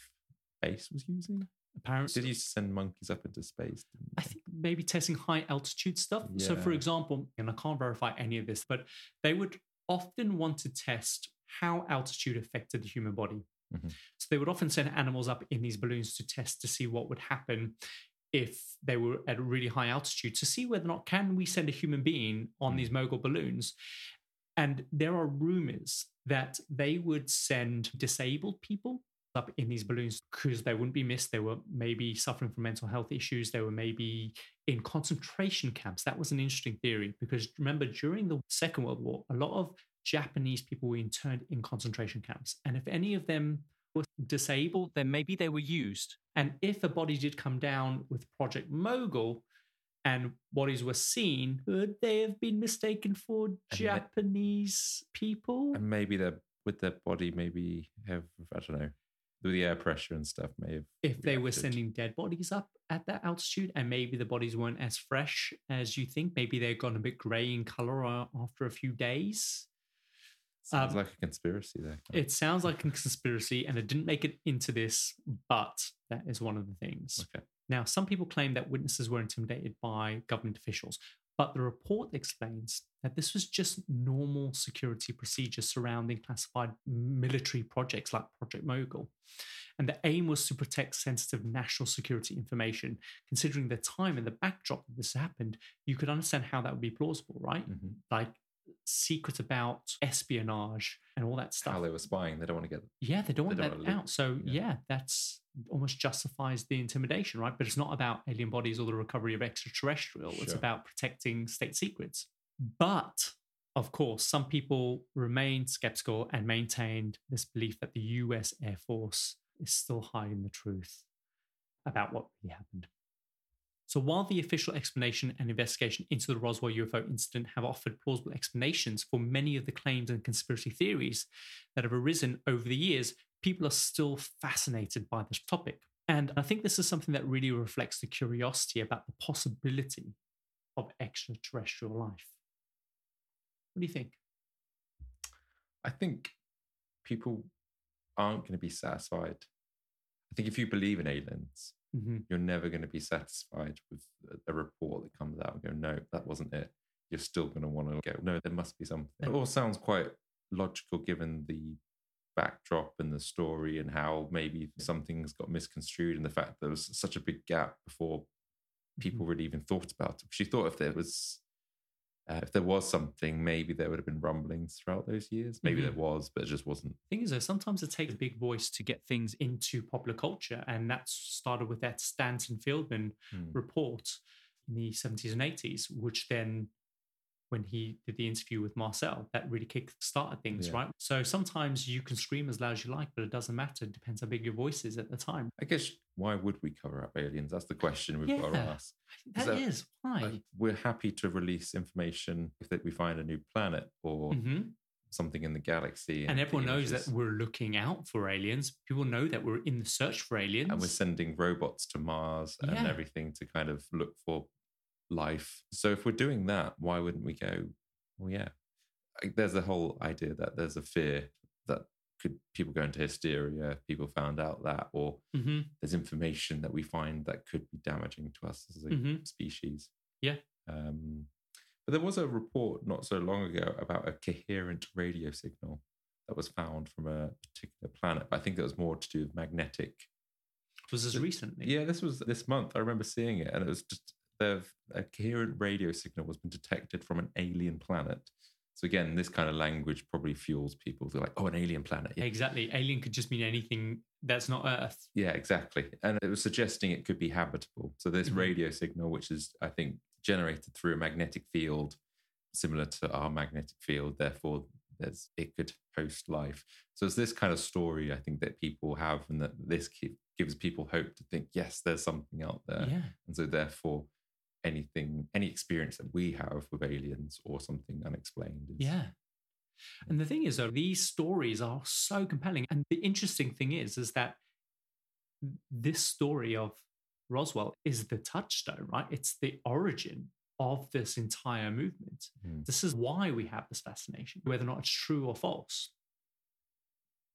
[SPEAKER 2] base was using.
[SPEAKER 1] Apparently,
[SPEAKER 2] Did you send monkeys up into space?
[SPEAKER 1] I think maybe testing high altitude stuff. So, for example, and I can't verify any of this, but they would often want to test how altitude affected the human body.
[SPEAKER 2] Mhm.
[SPEAKER 1] So, they would often send animals up in these balloons to test to see what would happen if they were at a really high altitude to see whether or not can we send a human being on
[SPEAKER 2] Mm.
[SPEAKER 1] these mogul balloons and there are rumors that they would send disabled people up in these balloons because they wouldn't be missed. They were maybe suffering from mental health issues. They were maybe in concentration camps. That was an interesting theory because remember, during the Second World War, a lot of Japanese people were interned in concentration camps. And if any of them were disabled, then maybe they were used. And if a body did come down with Project Mogul, and bodies were seen, would they have been mistaken for
[SPEAKER 2] they-
[SPEAKER 1] Japanese people?
[SPEAKER 2] And maybe their with their body, maybe have I don't know, the air pressure and stuff, may have.
[SPEAKER 1] if they were sending dead bodies up at that altitude and maybe the bodies weren't as fresh as you think maybe they've gone a bit gray in color uh, after a few days
[SPEAKER 2] Sounds
[SPEAKER 1] um,
[SPEAKER 2] like a conspiracy there.
[SPEAKER 1] it sounds like a conspiracy and it didn't make it into this but that is one of the things
[SPEAKER 2] Okay.
[SPEAKER 1] now some people claim that witnesses were intimidated by government officials but the report explains that this was just normal security procedures surrounding classified military projects like Project Mogul. And the aim was to protect sensitive national security information. Considering the time and the backdrop that this happened, you could understand how that would be plausible, right?
[SPEAKER 2] Mhm.
[SPEAKER 1] Like secrets about espionage and all that stuff.
[SPEAKER 2] How they were spying, they don't want to get.
[SPEAKER 1] Yeah, they don't want
[SPEAKER 2] They don't
[SPEAKER 1] that
[SPEAKER 2] wanna
[SPEAKER 1] out. So
[SPEAKER 2] Yeah.
[SPEAKER 1] yeah. that's almost justifies the intimidation, right? But it's not about alien bodies or the recovery of extraterrestrial. It's about protecting state secrets. But of course, some people remained skeptical and maintained this belief that the US Air Force is still hiding the truth about what really happened. So while the official explanation and investigation into the Roswell UFO incident have offered plausible explanations for many of the claims and conspiracy theories that have arisen over the years, people are still fascinated by this topic. And I think this is something that really reflects the curiosity about the possibility of extraterrestrial life. What do you think?
[SPEAKER 2] I think people aren't going to be satisfied. I think if you believe in aliens,
[SPEAKER 1] Mm-hmm.
[SPEAKER 2] you're never going to be satisfied with a- a report that comes out and go, no, that wasn't it. You're still going to want to go, no, there must be something. It all sounds quite logical given the backdrop and the story and how maybe something's got misconstrued and the fact there was such a big gap before people really even thought about it. She thought if there was uh, if there was something, maybe there would have been rumblings throughout those years. Maybe
[SPEAKER 1] Mhm.
[SPEAKER 2] there was, but it just wasn't.
[SPEAKER 1] thing is, though, sometimes it takes a big voice to get things into popular culture, and that started with that Stanton Friedman
[SPEAKER 2] Hmm.
[SPEAKER 1] report in the 70s and 80s, which then when he did the interview with Marcel that really kick started things,
[SPEAKER 2] Yeah.
[SPEAKER 1] right? So sometimes you can scream as loud as you like, but it doesn't matter. It depends how big your voice is at the time.
[SPEAKER 2] I guess why would we cover up aliens? That's the question we've got to ask.
[SPEAKER 1] That
[SPEAKER 2] So,
[SPEAKER 1] is why.
[SPEAKER 2] We're happy to release information if that we find a new planet or
[SPEAKER 1] Mhm.
[SPEAKER 2] something in the galaxy,
[SPEAKER 1] And everyone knows that we're looking out for aliens. People know that we're in the search for aliens.
[SPEAKER 2] and we're sending robots to Mars and
[SPEAKER 1] Yeah.
[SPEAKER 2] everything to kind of look for life. So if we're doing that, why wouldn't we go? Well, yeah. There's a whole idea that there's a fear that could people go into hysteria if people found out that, or
[SPEAKER 1] Mhm.
[SPEAKER 2] there's information that we find that could be damaging to us as a
[SPEAKER 1] Mhm.
[SPEAKER 2] species.
[SPEAKER 1] Yeah.
[SPEAKER 2] Um, but there was a report not so long ago about a coherent radio signal that was found from a particular planet. But I think that was more to do with magnetic
[SPEAKER 1] was this recently?
[SPEAKER 2] yeah, this was this month. I remember seeing it, and it was just the a coherent radio signal was been detected from an alien planet. So again, this kind of language probably fuels people. They're like, "Oh, an alien planet." Yeah,
[SPEAKER 1] Exactly. Alien could just mean anything that's not Earth.
[SPEAKER 2] yeah, exactly. And it was suggesting it could be habitable. So this
[SPEAKER 1] Mhm.
[SPEAKER 2] radio signal, which is, I think, generated through a magnetic field similar to our magnetic field, therefore there's it could host life. So it's this kind of story I think that people have, and that this gives people hope to think, yes, there's something out there.
[SPEAKER 1] yeah.
[SPEAKER 2] And so, therefore, anything, any experience that we have with aliens or something unexplained is.
[SPEAKER 1] Yeah. And the thing is, though, these stories are so compelling. And the interesting thing is, is that this story of Roswell is the touchstone, right? It's the origin of this entire movement.
[SPEAKER 2] Mm.
[SPEAKER 1] This is why we have this fascination, whether or not it's true or false.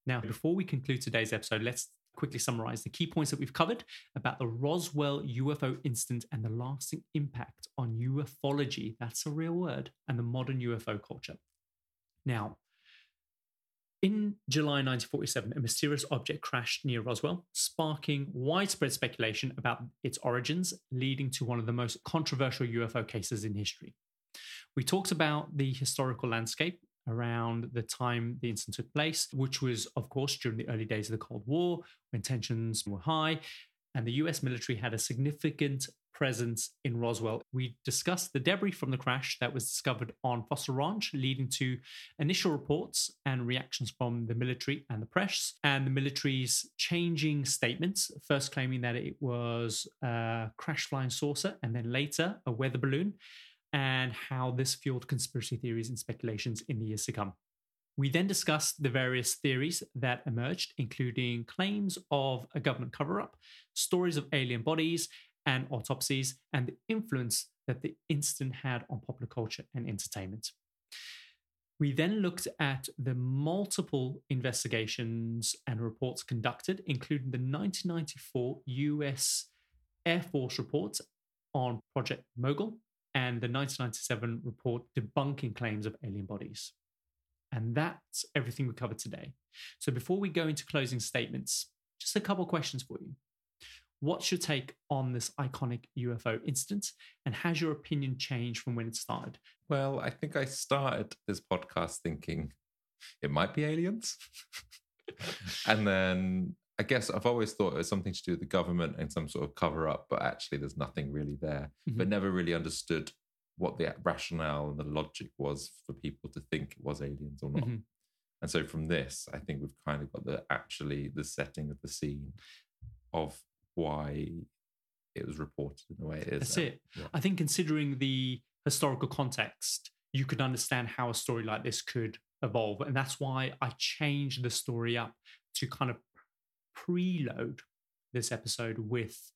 [SPEAKER 1] Now, before we conclude today's episode, let's quickly summarize the key points that we've covered about the Roswell UFO incident and the lasting impact on ufology. That's a real word, and the modern UFO culture. Now, in July 1947, a mysterious object crashed near Roswell, sparking widespread speculation about its origins, leading to one of the most controversial UFO cases in history. We talked about the historical landscape around the time the incident took place, which was, of course, during the early days of the Cold War when tensions were high and the US military had a significant presence in Roswell. We discussed the debris from the crash that was discovered on Foster Ranch, leading to initial reports and reactions from the military and the press, and the military's changing statements, first claiming that it was a crash flying saucer and then later a weather balloon, and how this fueled conspiracy theories and speculations in the years to come. We then discussed the various theories that emerged, including claims of a government cover up, stories of alien bodies and autopsies, and the influence that the incident had on popular culture and entertainment. We then looked at the multiple investigations and reports conducted, including the 1994 US Air Force report on Project Mogul and the 1997 report debunking claims of alien bodies. And that's everything we covered today. So before we go into closing statements, just a couple questions for you. What's your take on this iconic UFO incident? And has your opinion changed from when it started?
[SPEAKER 2] Well, I think I started this podcast thinking it might be aliens. and then I guess I've always thought it was something to do with the government and some sort of cover up, but actually there's nothing really there. But
[SPEAKER 1] Mhm.
[SPEAKER 2] never really understood what the rationale and the logic was for people to think it was aliens or not.
[SPEAKER 1] Mhm.
[SPEAKER 2] And so from this, I think we've kind of got the actually the setting of the scene of why it was reported in the way it is.
[SPEAKER 1] That's it.
[SPEAKER 2] Yeah.
[SPEAKER 1] I think considering the historical context, you could understand how a story like this could evolve. And that's why I changed the story up to kind of preload this episode with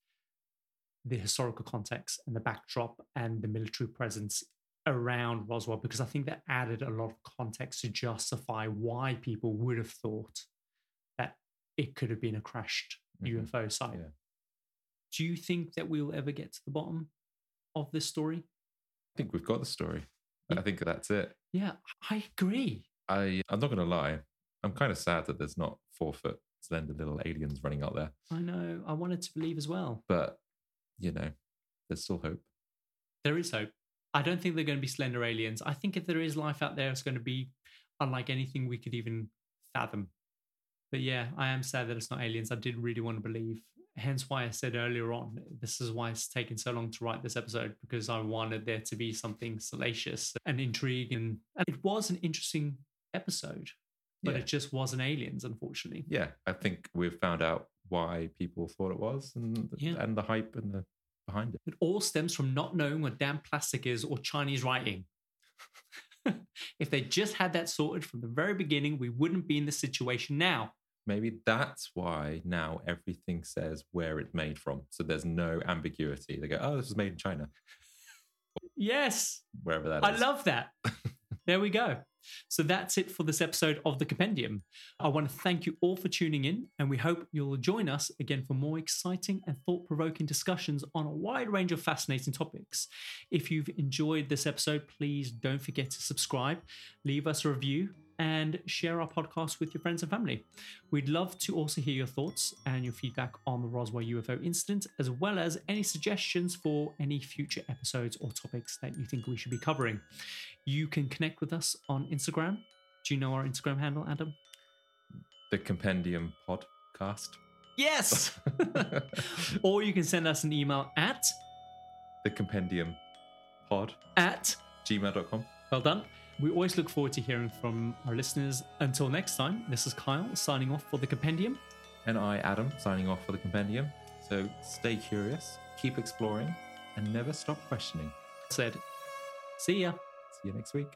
[SPEAKER 1] the historical context and the backdrop and the military presence around Roswell, because I think that added a lot of context to justify why people would have thought that it could have been a crashed
[SPEAKER 2] Mhm.
[SPEAKER 1] UFO site.
[SPEAKER 2] Yeah.
[SPEAKER 1] Do you think that we'll ever get to the bottom of this story?
[SPEAKER 2] I think we've got the story.
[SPEAKER 1] Yeah.
[SPEAKER 2] I think that's it.
[SPEAKER 1] Yeah, I agree.
[SPEAKER 2] I I'm not going to lie. I'm kind of sad that there's not four foot slender little aliens running out there,
[SPEAKER 1] I know. I wanted to believe as well.
[SPEAKER 2] but you know, there's still hope.
[SPEAKER 1] There is hope. I don't think they're going to be slender aliens. I think if there is life out there, it's going to be unlike anything we could even fathom. But yeah, I am sad that it's not aliens. I did really want to believe hence why I said earlier on, this is why it's taken so long to write this episode because I wanted there to be something salacious and intriguing. And it was an interesting episode, but
[SPEAKER 2] Yeah.
[SPEAKER 1] it just wasn't aliens, unfortunately.
[SPEAKER 2] Yeah, I think we've found out why people thought it was and
[SPEAKER 1] Yeah.
[SPEAKER 2] and the hype and the behind it.
[SPEAKER 1] It all stems from not knowing what damn plastic is or Chinese writing. if they just had that sorted from the very beginning, we wouldn't be in this situation now.
[SPEAKER 2] Maybe that's why now everything says where it's made from. So there's no ambiguity. They go, oh, this was made in China,
[SPEAKER 1] Yes,
[SPEAKER 2] wherever that is.
[SPEAKER 1] I love that. there we go. So that's it for this episode of The Compendium. I want to thank you all for tuning in, and we hope you'll join us again for more exciting and thought provoking discussions on a wide range of fascinating topics. If you've enjoyed this episode, please don't forget to subscribe, leave us a review, and share our podcast with your friends and family. We'd love to also hear your thoughts and your feedback on the Roswell UFO incident, as well as any suggestions for any future episodes or topics that you think we should be covering. You can connect with us on Instagram. Do you know our Instagram handle, Adam?
[SPEAKER 2] the Compendium podcast.
[SPEAKER 1] Yes! or you can send us an email at
[SPEAKER 2] the Compendium pod,
[SPEAKER 1] at
[SPEAKER 2] gmail.com.
[SPEAKER 1] well done. We always look forward to hearing from our listeners. Until next time, this is Kyle signing off for the Compendium.
[SPEAKER 2] And I, Adam, signing off for the Compendium. So stay curious, keep exploring, and never stop questioning.
[SPEAKER 1] Said, see ya.
[SPEAKER 2] See you next week.